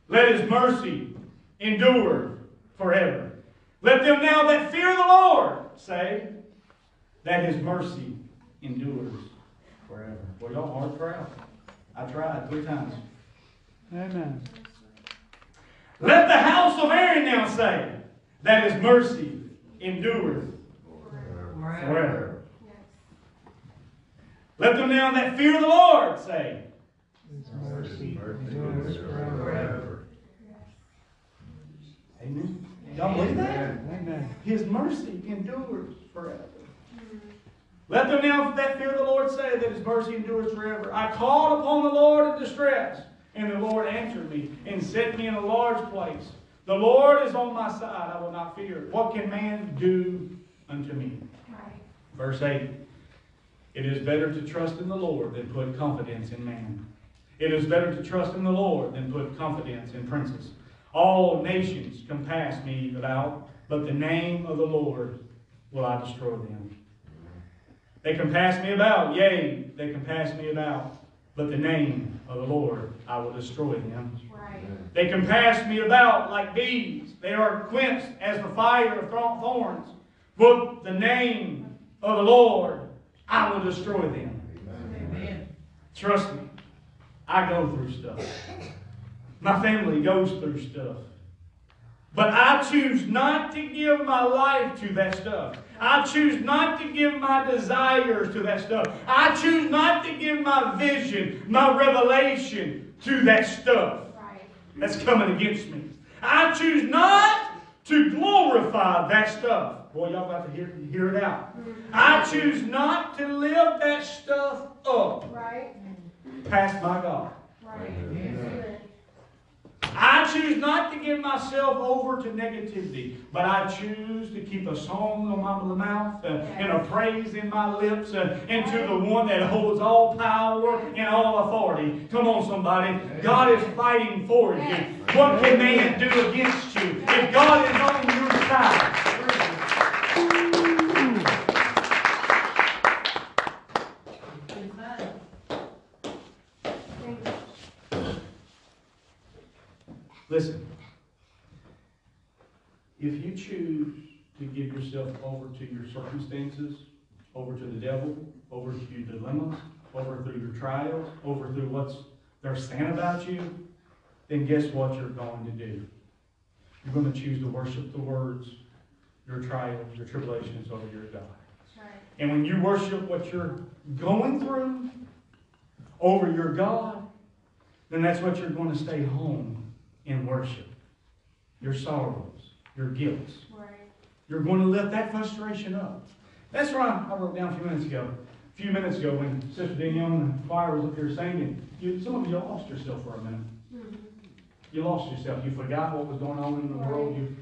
let his mercy endure forever. Let them now that fear the Lord say that his mercy endures forever. Well, y'all hard crowd. I tried three times. Amen. Let the house of Aaron now say that his mercy endures forever. Yes. Let them now that fear the Lord say, His mercy endureth Forever. Amen. Y'all believe that? Amen. His mercy endures forever. Let them now that fear the Lord say that his mercy endures forever. I called upon the Lord in distress, and the Lord answered me and set me in a large place. The Lord is on my side, I will not fear. What can man do unto me? Verse 8 It is better to trust in the Lord than put confidence in man. It is better to trust in the Lord than put confidence in princes. All nations compass me about, but the name of the Lord will I destroy them. They compass me about, yea, they compass me about, but the name of the Lord I will destroy them. Right. They compass me about like bees. They are quenched as the fire of thorn- thorns. But the name of the Lord, I will destroy them. Amen. Trust me, I go through stuff. My family goes through stuff. But I choose not to give my life to that stuff. I choose not to give my desires to that stuff. I choose not to give my vision, my revelation to that stuff Right. that's coming against me. I choose not to glorify that stuff. Boy, y'all about to hear, hear it out. Mm-hmm. I choose not to lift that stuff up Right. past my God. Right. I choose not to give myself over to negativity, but I choose to keep a song on my mouth uh, and a praise in my lips uh, and to the one that holds all power and all authority. Come on, somebody. God is fighting for you. What can man do against you if God is on your side? To give yourself over to your circumstances, over to the devil, over to your dilemmas, over through your trials, over through what's they're saying about you, then guess what you're going to do? You're going to choose to worship the words, your trials, your tribulations over your God. Right. And when you worship what you're going through over your God, then that's what you're going to stay home and worship. Your sorrows, your guilt. Right. You're going to lift that frustration up. That's what I wrote down a few minutes ago. A few minutes ago when Sister Danielle and the choir was up here singing, you, some of you lost yourself for a minute. Mhm. You lost yourself. You forgot what was going on in the world. You,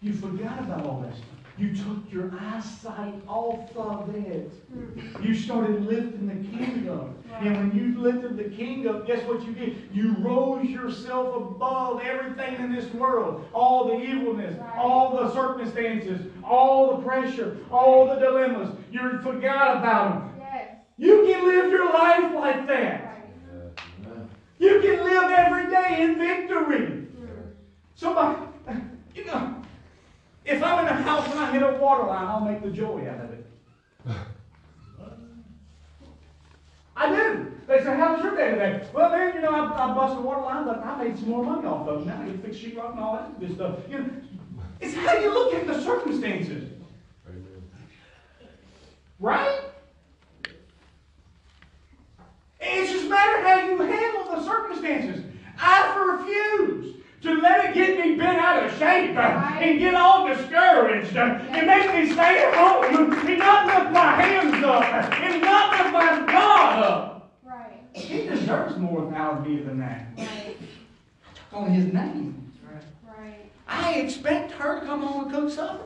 you forgot about all that stuff. You took your eyesight off of it. Mhm. You started lifting the kingdom. And when you lifted the kingdom, guess what you did? You rose yourself above everything in this world. All the evilness, all the circumstances, all the pressure, all the dilemmas. You forgot about them. Yes. You can live your life like that. Right. You can live every day in victory. Mhm. Somebody, you know, if I'm in a house and I hit a water line, I'll make the joy out of it. I do. They say, how was your day today? Well, man, you know, I, I busted a water line, but I made some more money off of it. Now I get to fix sheetrock and all that good stuff. You know, it's how you look at the circumstances, Amen. right? It's just a matter of how you handle the circumstances. I refuse to let it get me bent out of shape uh, and get all discouraged uh, and make me stay at home and not lift my hands up uh, and not lift my God up. Right. He deserves more out of me than that. Right. On his name. Right. I expect her to come home and cook supper.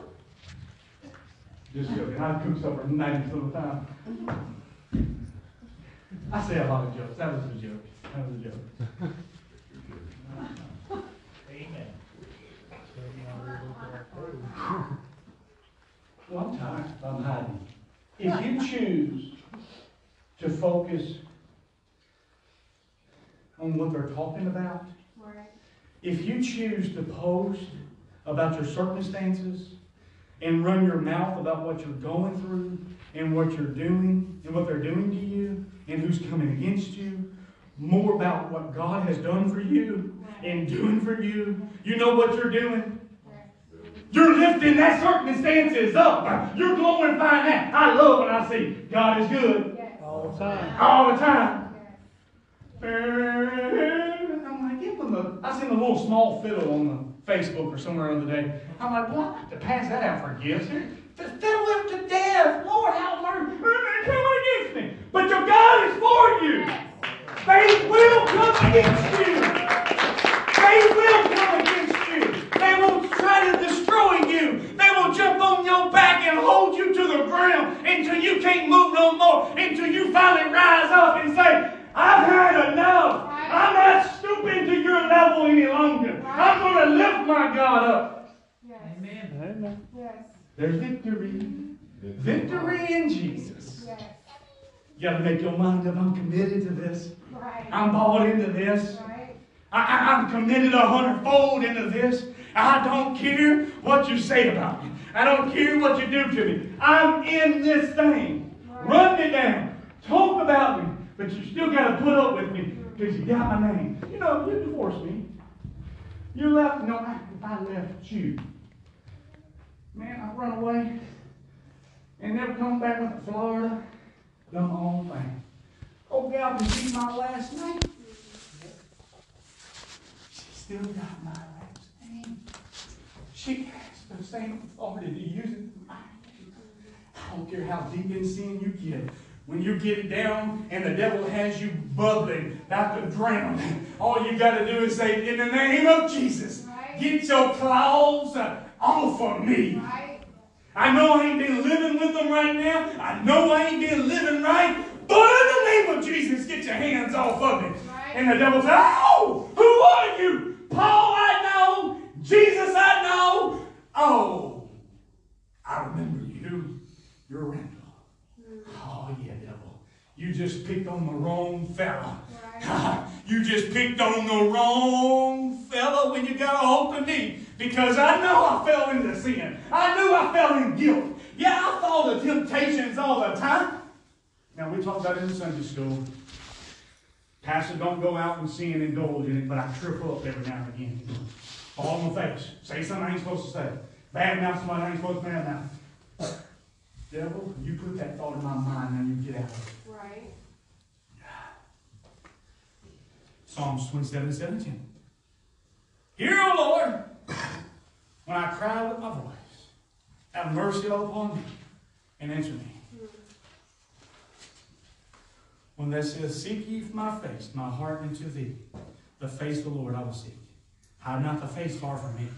Just joking. I cook supper 90% of the time. I say a lot of jokes. That was a joke. That was a joke. Well, I'm tired. I'm hiding. If you choose to focus on what they're talking about, Right. if you choose to post about your circumstances and run your mouth about what you're going through and what you're doing and what they're doing to you and who's coming against you, more about what God has done for you and doing for you, you know what you're doing? Yes. You're lifting that circumstances up. You're glorifying that. I love when I see God is good Yes. All the time. all the time. Yes. I'm like, give them a. I seen a little small fiddle on the Facebook or somewhere the other day. I'm like, well, I have to pass that out for gifts. The fiddle him to death. Lord, have mercy. They're coming against me. But your God is for you. Yes. They will come against you. Faith will come against you. They will try to destroy you. They will jump on your back and hold you to the ground until you can't move no more. Until you finally rise up and say, I've had enough. I'm not stooping to your level any longer. I'm going to lift my God up. Yes. Amen. Amen. Yes. There's victory. Victory in Jesus. Yes. You got to make your mind up. I'm committed to this. Right. I'm bought into this. Right. I, I, I'm committed a hundredfold into this. I don't care what you say about me. I don't care what you do to me. I'm in this thing. Run me down. Talk about me. But you still got to put up with me because you got my name. You know, you divorced me. You left. No, I- if I left you, man, I run away and never come back with Florida. Done my own thing. Oh, God, can keep my last name. She still got my. She has the same authority to use it. I don't care how deep in sin you get. When you get down and the devil has you bubbling, about to drown, all you got to do is say, In the name of Jesus, Right. get your claws off of me. Right. I know I ain't been living with them right now. I know I ain't been living right. But in the name of Jesus, get your hands off of me. Right. And the devil said, Oh, who are you? Paul, I know. Jesus, I know. Oh, I remember you. You're Randall. Oh, yeah, devil. You just picked on the wrong fella. Right. you just picked on the wrong fella when you got a hold of me. Because I know I fell into sin. I knew I fell in guilt. Yeah, I fall to temptations all the time. Now, we talked about it in Sunday school. Pastor, don't go out and sin and indulge in it, but I trip up every now and again. Fall on my face. Say something I ain't supposed to say. Bad mouth somebody I ain't supposed to bad mouth. Devil, you put that thought in my mind, now you get out of it. Right. Psalms 27 17. Hear, O Lord, when I cry with my voice. Have mercy upon me and answer me. When that says, Seek ye my face, my heart unto thee, the face of the Lord I will seek. Hide not the face far from me,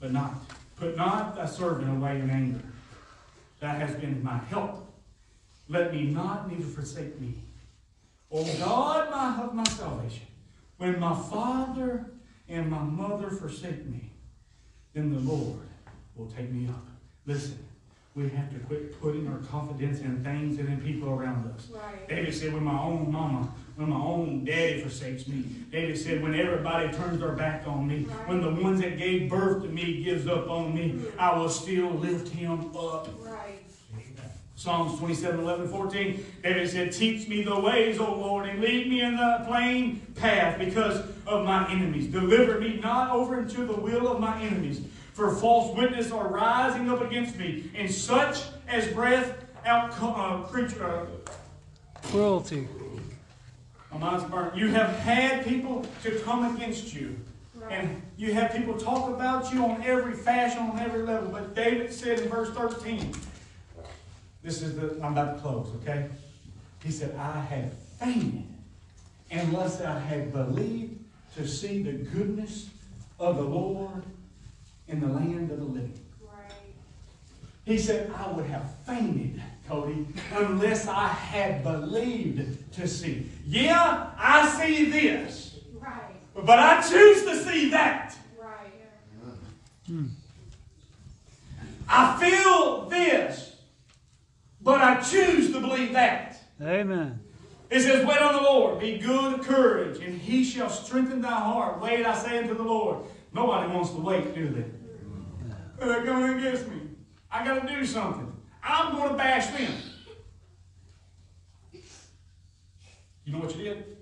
but not. Put not thy servant away in anger. That has been my help. Let me not neither forsake me. O God, my my salvation, when my father and my mother forsake me, then the Lord will take me up. Listen, we have to quit putting our confidence in things and in people around us. Right. David said, when my own mama, when my own daddy forsakes me. David said, when everybody turns their back on me, when the ones that gave birth to me gives up on me, mm. I will still lift him up. Right. Psalms 27, 11, 14. David said, Teach me the ways, O Lord, and lead me in the plain path because of my enemies. Deliver me not over into the will of my enemies. For false witness are rising up against me, and such as breath out uh, creature. Uh, Cruelty. my mind's burnt. You have had people to come against you. And you have people talk about you on every fashion, on every level. But David said in verse 13, this is the, I'm about to close, okay? He said, I have fainted unless I had believed to see the goodness of the Lord in the land of the living. Right. He said, I would have fainted, Cody, unless I had believed to see. Yeah, I see this, Right. but I choose to see that. Right. I feel this, but I choose to believe that. Amen. It says, Wait on the Lord, be good of courage, and he shall strengthen thy heart. Wait, I say unto the Lord. Nobody wants to wait, do they? They're coming against me. I got to do something. I'm going to bash them. You know what you did?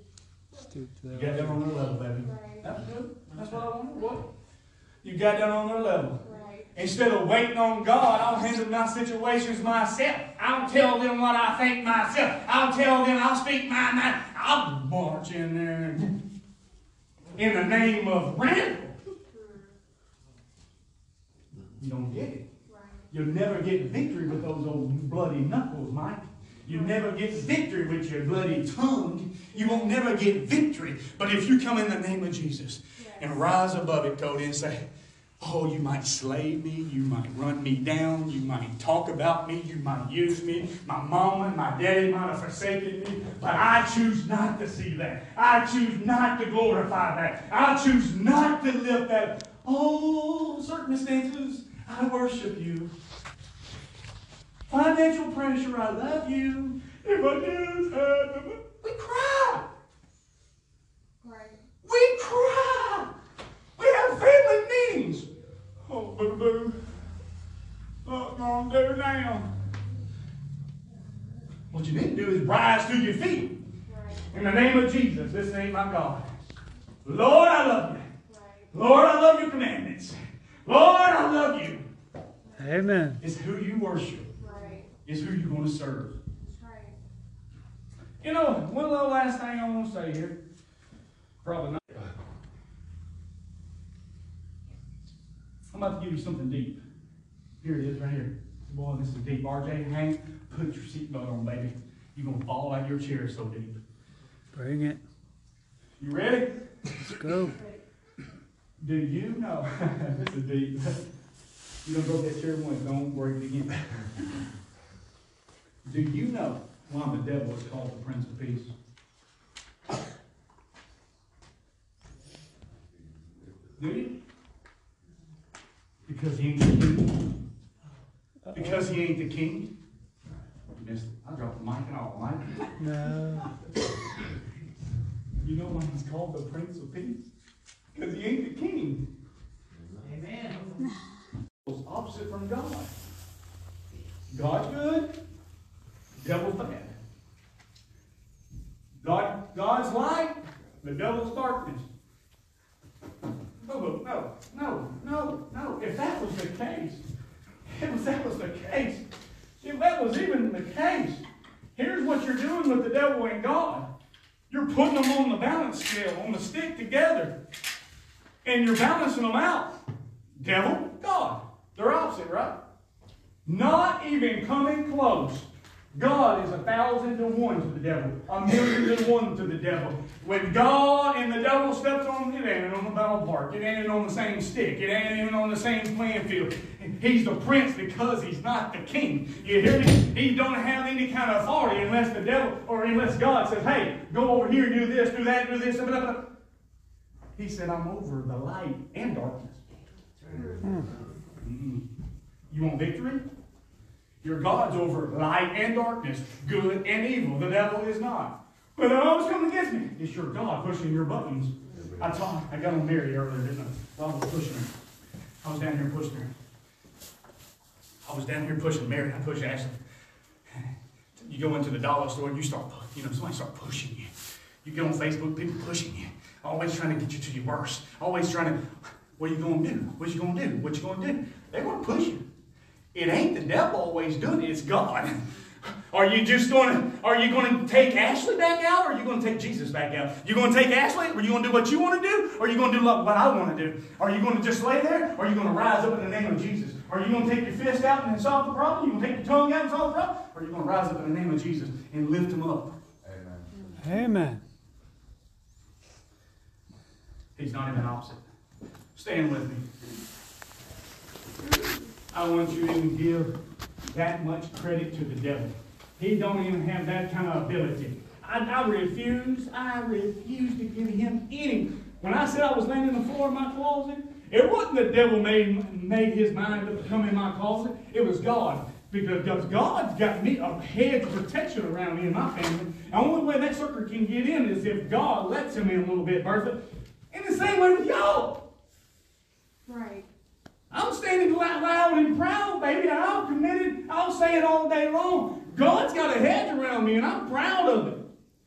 Stoop to You that. got down on their level, baby. Right. That's good. That's what I wanted. What? You got down on their level. Right. Instead of waiting on God, I'll handle my situations myself. I'll tell them what I think myself. I'll tell them, I'll speak my mind. I'll march in there in the name of Randall. You don't get it. Right. You'll never get victory with those old bloody knuckles, Mike. You never get victory with your bloody tongue. You won't never get victory. But if you come in the name of Jesus and rise above it, Cody, and say, Oh, you might slay me, you might run me down, you might talk about me, you might use me. My mama and my daddy might have forsaken me, but I choose not to see that. I choose not to glorify that. I choose not to live that. Oh, circumstances, I worship you. Financial pressure, I love you. If I had them, we cry. Right. We cry. We have family meetings. Oh, boo boo. What gonna do now? What you need to do is rise to your feet. Right. In the name of Jesus, this ain't my God. Lord, I love you. Right. Lord, I love your commandments. Lord, I love you. Amen. It's who you worship. Right. It's who you're going to serve. That's right. You know, one little last thing I want to say here. Probably not. I'm about to give you something deep. Here it is, right here. Boy, this is deep. RJ, Hank, put your seatbelt on, baby. You're going to fall out of your chair so deep. Bring it. You ready? Let's go. Do you know? this is deep. You're going to broke that chair don't it again. Do you know why the devil is called the Prince of Peace? Do you? Because he ain't the king. Because he ain't the king. You missed it. I dropped the mic and all, Mike. No. You know why he's called the Prince of Peace? Because he ain't the king. Amen. It's opposite from God. God's good, devil's bad. God, God's light, the devil's darkness. No, no, no, no, no, no. If that was the case, if that was the case, if that was even the case, here's what you're doing with the devil and God. You're putting them on the balance scale, on the stick together, and you're balancing them out. Devil, God. They're opposite, right? Not even coming close. God is a thousand to one to the devil, a million to one to the devil. When God and the devil steps on, it ain't on the battle park. It ain't on the same stick. It ain't even on the same playing field. He's the prince because he's not the king. You hear me? He don't have any kind of authority unless the devil or unless God says, "Hey, go over here, do this, do that, do this." He said, "I'm over the light and darkness." Mhm. You want victory? Your God's over light and darkness, good and evil. The devil is not. But they're always coming against me. It's your God pushing your buttons. I taught, I got on Mary earlier, didn't I? God was pushing her. I was down here pushing her. I was down here pushing Mary. I pushed Ashley. You go into the dollar store and you start, you know, somebody start pushing you. You get on Facebook, people pushing you. Always trying to get you to your worst. Always trying to, what are you going to do? What you going to do? What you going to do? They're going to push you. It ain't the devil always doing it, it's God. Are you just going to, are you going to take Ashley back out or are you going to take Jesus back out? You going to take Ashley or are you going to do what you want to do or are you going to do what I want to do? Are you going to just lay there or are you going to rise up in the name of Jesus? Are you going to take your fist out and solve the problem? You going to take your tongue out and solve the problem? Or are you going to rise up in the name of Jesus and lift him up? Amen. Amen. He's not even opposite. Stand with me. I want you to give that much credit to the devil. He don't even have that kind of ability. I, I refuse, I refuse to give him any. When I said I was laying in the floor of my closet, it wasn't the devil made, made his mind up to come in my closet. It was God. Because God's got me a hedge protection around me and my family. The only way that sucker can get in is if God lets him in a little bit, Bertha. In the same way with y'all. Right. I'm standing loud, and proud, baby. I'm committed. I'll say it all day long. God's got a hedge around me, and I'm proud of it.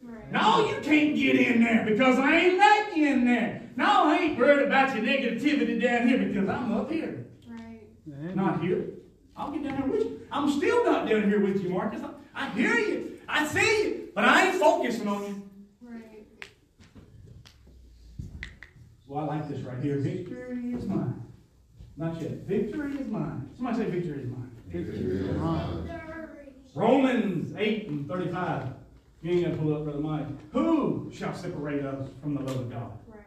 Right. No, you can't get in there because I ain't let you in there. No, I ain't worried about your negativity down here because I'm up here. Right. Not here. I'll get down here with you. I'm still not down here with you, Marcus. I, I hear you. I see you. But I ain't focusing on you. Right. Well, I like this right here. Victory is mine. Not yet. Victory is mine. Somebody say victory is mine. Victory is mine. Romans 8 and 35. You ain't got to pull up, Brother Mike. Who shall separate us from the love of God? Right.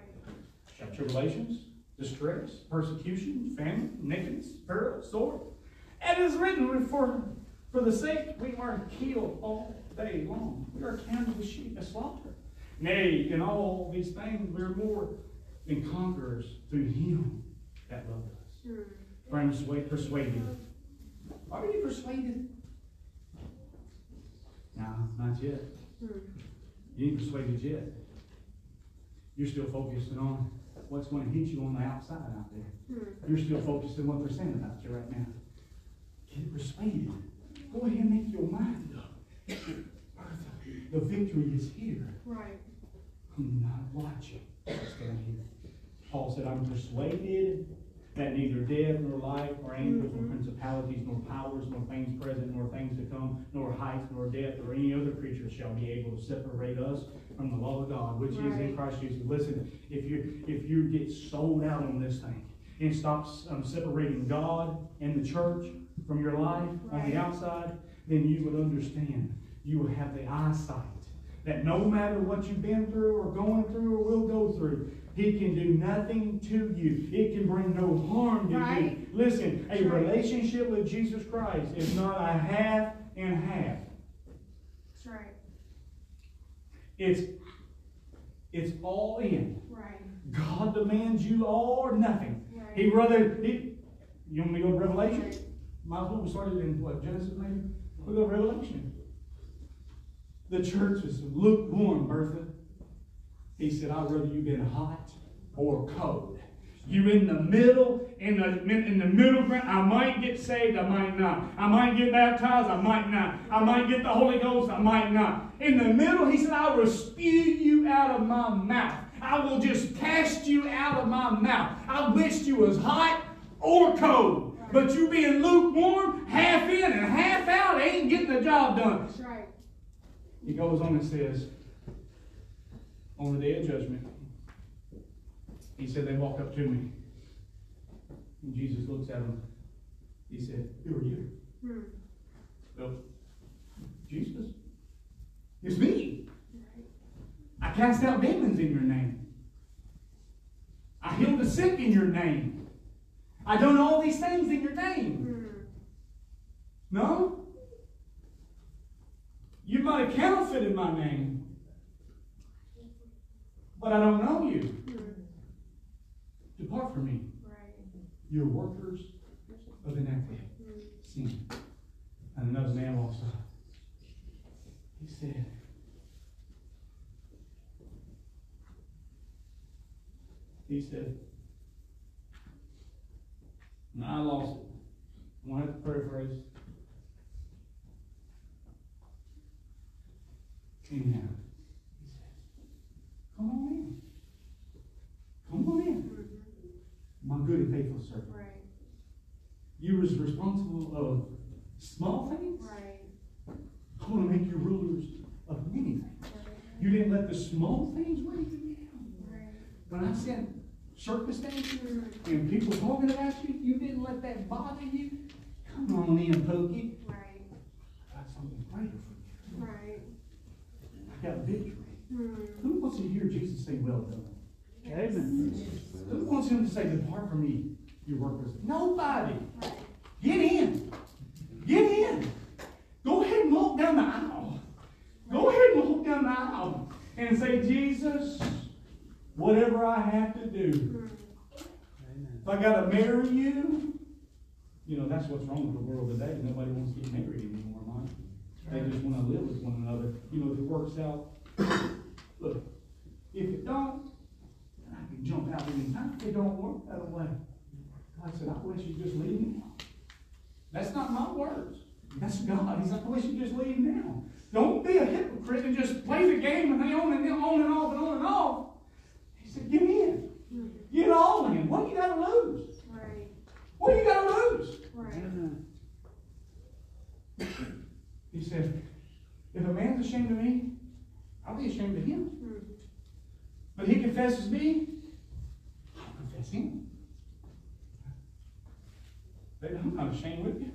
Shall tribulations, distress, persecution, famine, nakedness, peril, sword? And it is written, for, for the sake we are killed all day long. We are counted as sheep as slaughter. Nay, in all these things we are more than conquerors through him that loved us. Hmm. Friends, wait, persuaded. Are you persuaded? No, not yet. Hmm. You ain't persuaded yet. You're still focusing on what's going to hit you on the outside out there. Hmm. You're still focused on what they're saying about you right now. Get persuaded. Go ahead and make your mind up. Bertha, the victory is here. Right. I'm not watching. Stand here. Paul said, I'm persuaded that neither death nor life nor angels nor principalities nor powers nor things present nor things to come nor heights nor depth or any other creature shall be able to separate us from the love of God which is in Christ Jesus. Listen, if you if you get sold out on this thing and stop um, separating God and the church from your life on the outside, then you would understand. You will have the eyesight that no matter what you've been through or going through or will go through, He can do nothing to you. It can bring no harm to you. Listen, a Right. relationship with Jesus Christ is not a half and half. That's right. It's it's all in. Right. God demands you all or nothing. Right. He rather he you want me to go to Revelation? Right. Might as well we started in what, Genesis maybe? We'll go to Revelation. The church is lukewarm, Bertha. He said, I'd rather you been hot or cold. You're in the middle in the, in the middle ground. I might get saved, I might not. I might get baptized, I might not. I might get the Holy Ghost, I might not. In the middle, he said, I will spew you out of my mouth. I will just cast you out of my mouth. I wish you was hot or cold. But you being lukewarm, half in and half out, ain't getting the job done. He goes on and says, on the day of judgment, he said, they walk up to me. And Jesus looks at them. He said, Who are you? Hmm. Well, Jesus. It's me. I cast out demons in your name. I healed the sick in your name. I done all these things in your name. Hmm. No? You might have counterfeited my name, but I don't know you. Depart from me. You're workers of iniquity, sin. And another man up. He said, He said, and I lost it. I'm going to have paraphrase. He said, Come on in. Come on in. My good and faithful servant. Right. You was responsible of small things. Right. I want to make you rulers of many things. Right. You didn't let the small things weigh you down. Right. When I sent circumstances and people talking about you, you didn't let that bother you. Come on in, Pokey. Right. I got something greater for you. Right. I got victory. Hmm. Who wants to hear Jesus say, Well done? Amen. Who wants him to say, Depart from me, you workers? Nobody. Get in. Get in. Go ahead and walk down the aisle. Go ahead and walk down the aisle and say, Jesus, whatever I have to do. If I got to marry you, you know, that's what's wrong with the world today. Nobody wants to get married anymore, Mike. They just want to live with one another. You know, if it works out, look, if it don't, then I can jump out anytime. If it don't work, that'll way. God said, I wish you'd just leave now. That's not my words. That's God. He's like, I wish you'd just leave now. Don't be a hypocrite and just play the game and on and on and off and on and off. He said, get in. Hmm. Get all in. What do you got to lose? Right. What do you got to lose? Right. He said, if a man's ashamed of me, I'll be ashamed of him. But he confesses me, I'll confess him. Baby, I'm not ashamed with you.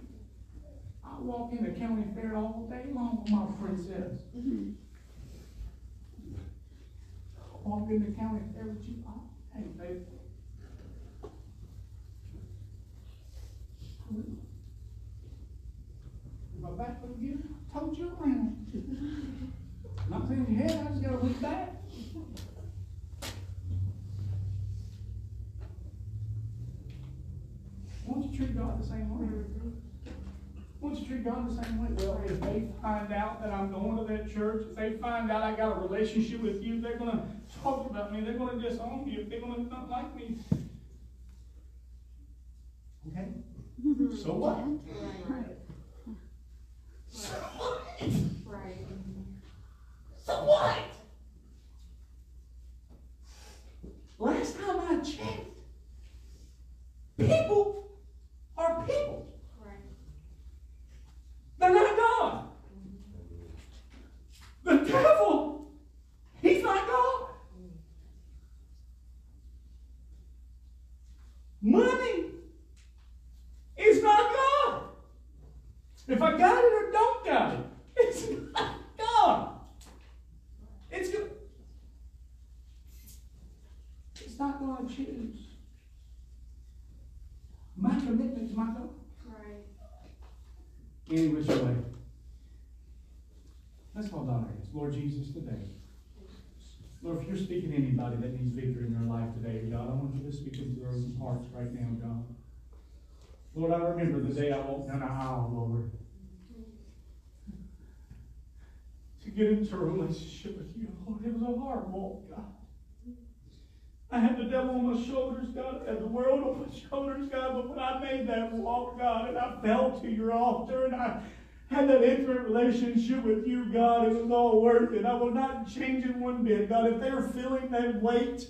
I walk in the county fair all day long with my princess. I walk in the county fair with you all day, baby. My back was again, I told you around. Not saying your head, I just gotta look back. Won't you treat God the same way? Won't you treat God the same way? Well, if they find out that I'm going to that church, if they find out I got a relationship with you, they're gonna talk about me, they're gonna disown me, if they're gonna not like me. Okay? So what? Right. So what? Right. So what? Last time I checked, people are people. Right. They're not God. The devil, he's not God. Money is not God. If I got it or don't got it, it's not God. It's go- It's not going to choose. My commitment to my God Right. any which way. Let's hold on hands. Lord Jesus, today. Lord, if you're speaking to anybody that needs victory in their life today, God, I want you to speak into their own hearts right now, God. Lord, I remember the day I walked down the aisle, Lord, to get into a relationship with you. Lord, it was a hard walk, God. I had the devil on my shoulders, God. Had the world on my shoulders, God. But when I made that walk, God, and I fell to your altar and I had that intimate relationship with you, God, it was all worth it. I will not change it one bit, God. If they're feeling that weight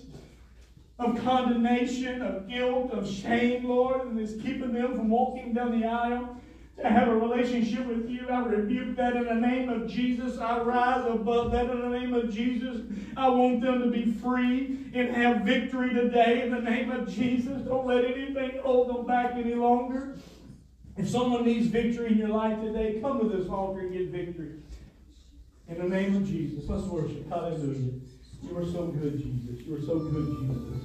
of condemnation, of guilt, of shame, Lord, and it's keeping them from walking down the aisle, to have a relationship with you. I rebuke that in the name of Jesus. I rise above that in the name of Jesus. I want them to be free and have victory today in the name of Jesus. Don't let anything hold them back any longer. If someone needs victory in your life today, come to this altar and get victory. In the name of Jesus, let's worship. Hallelujah. You are so good, Jesus. You are so good, Jesus.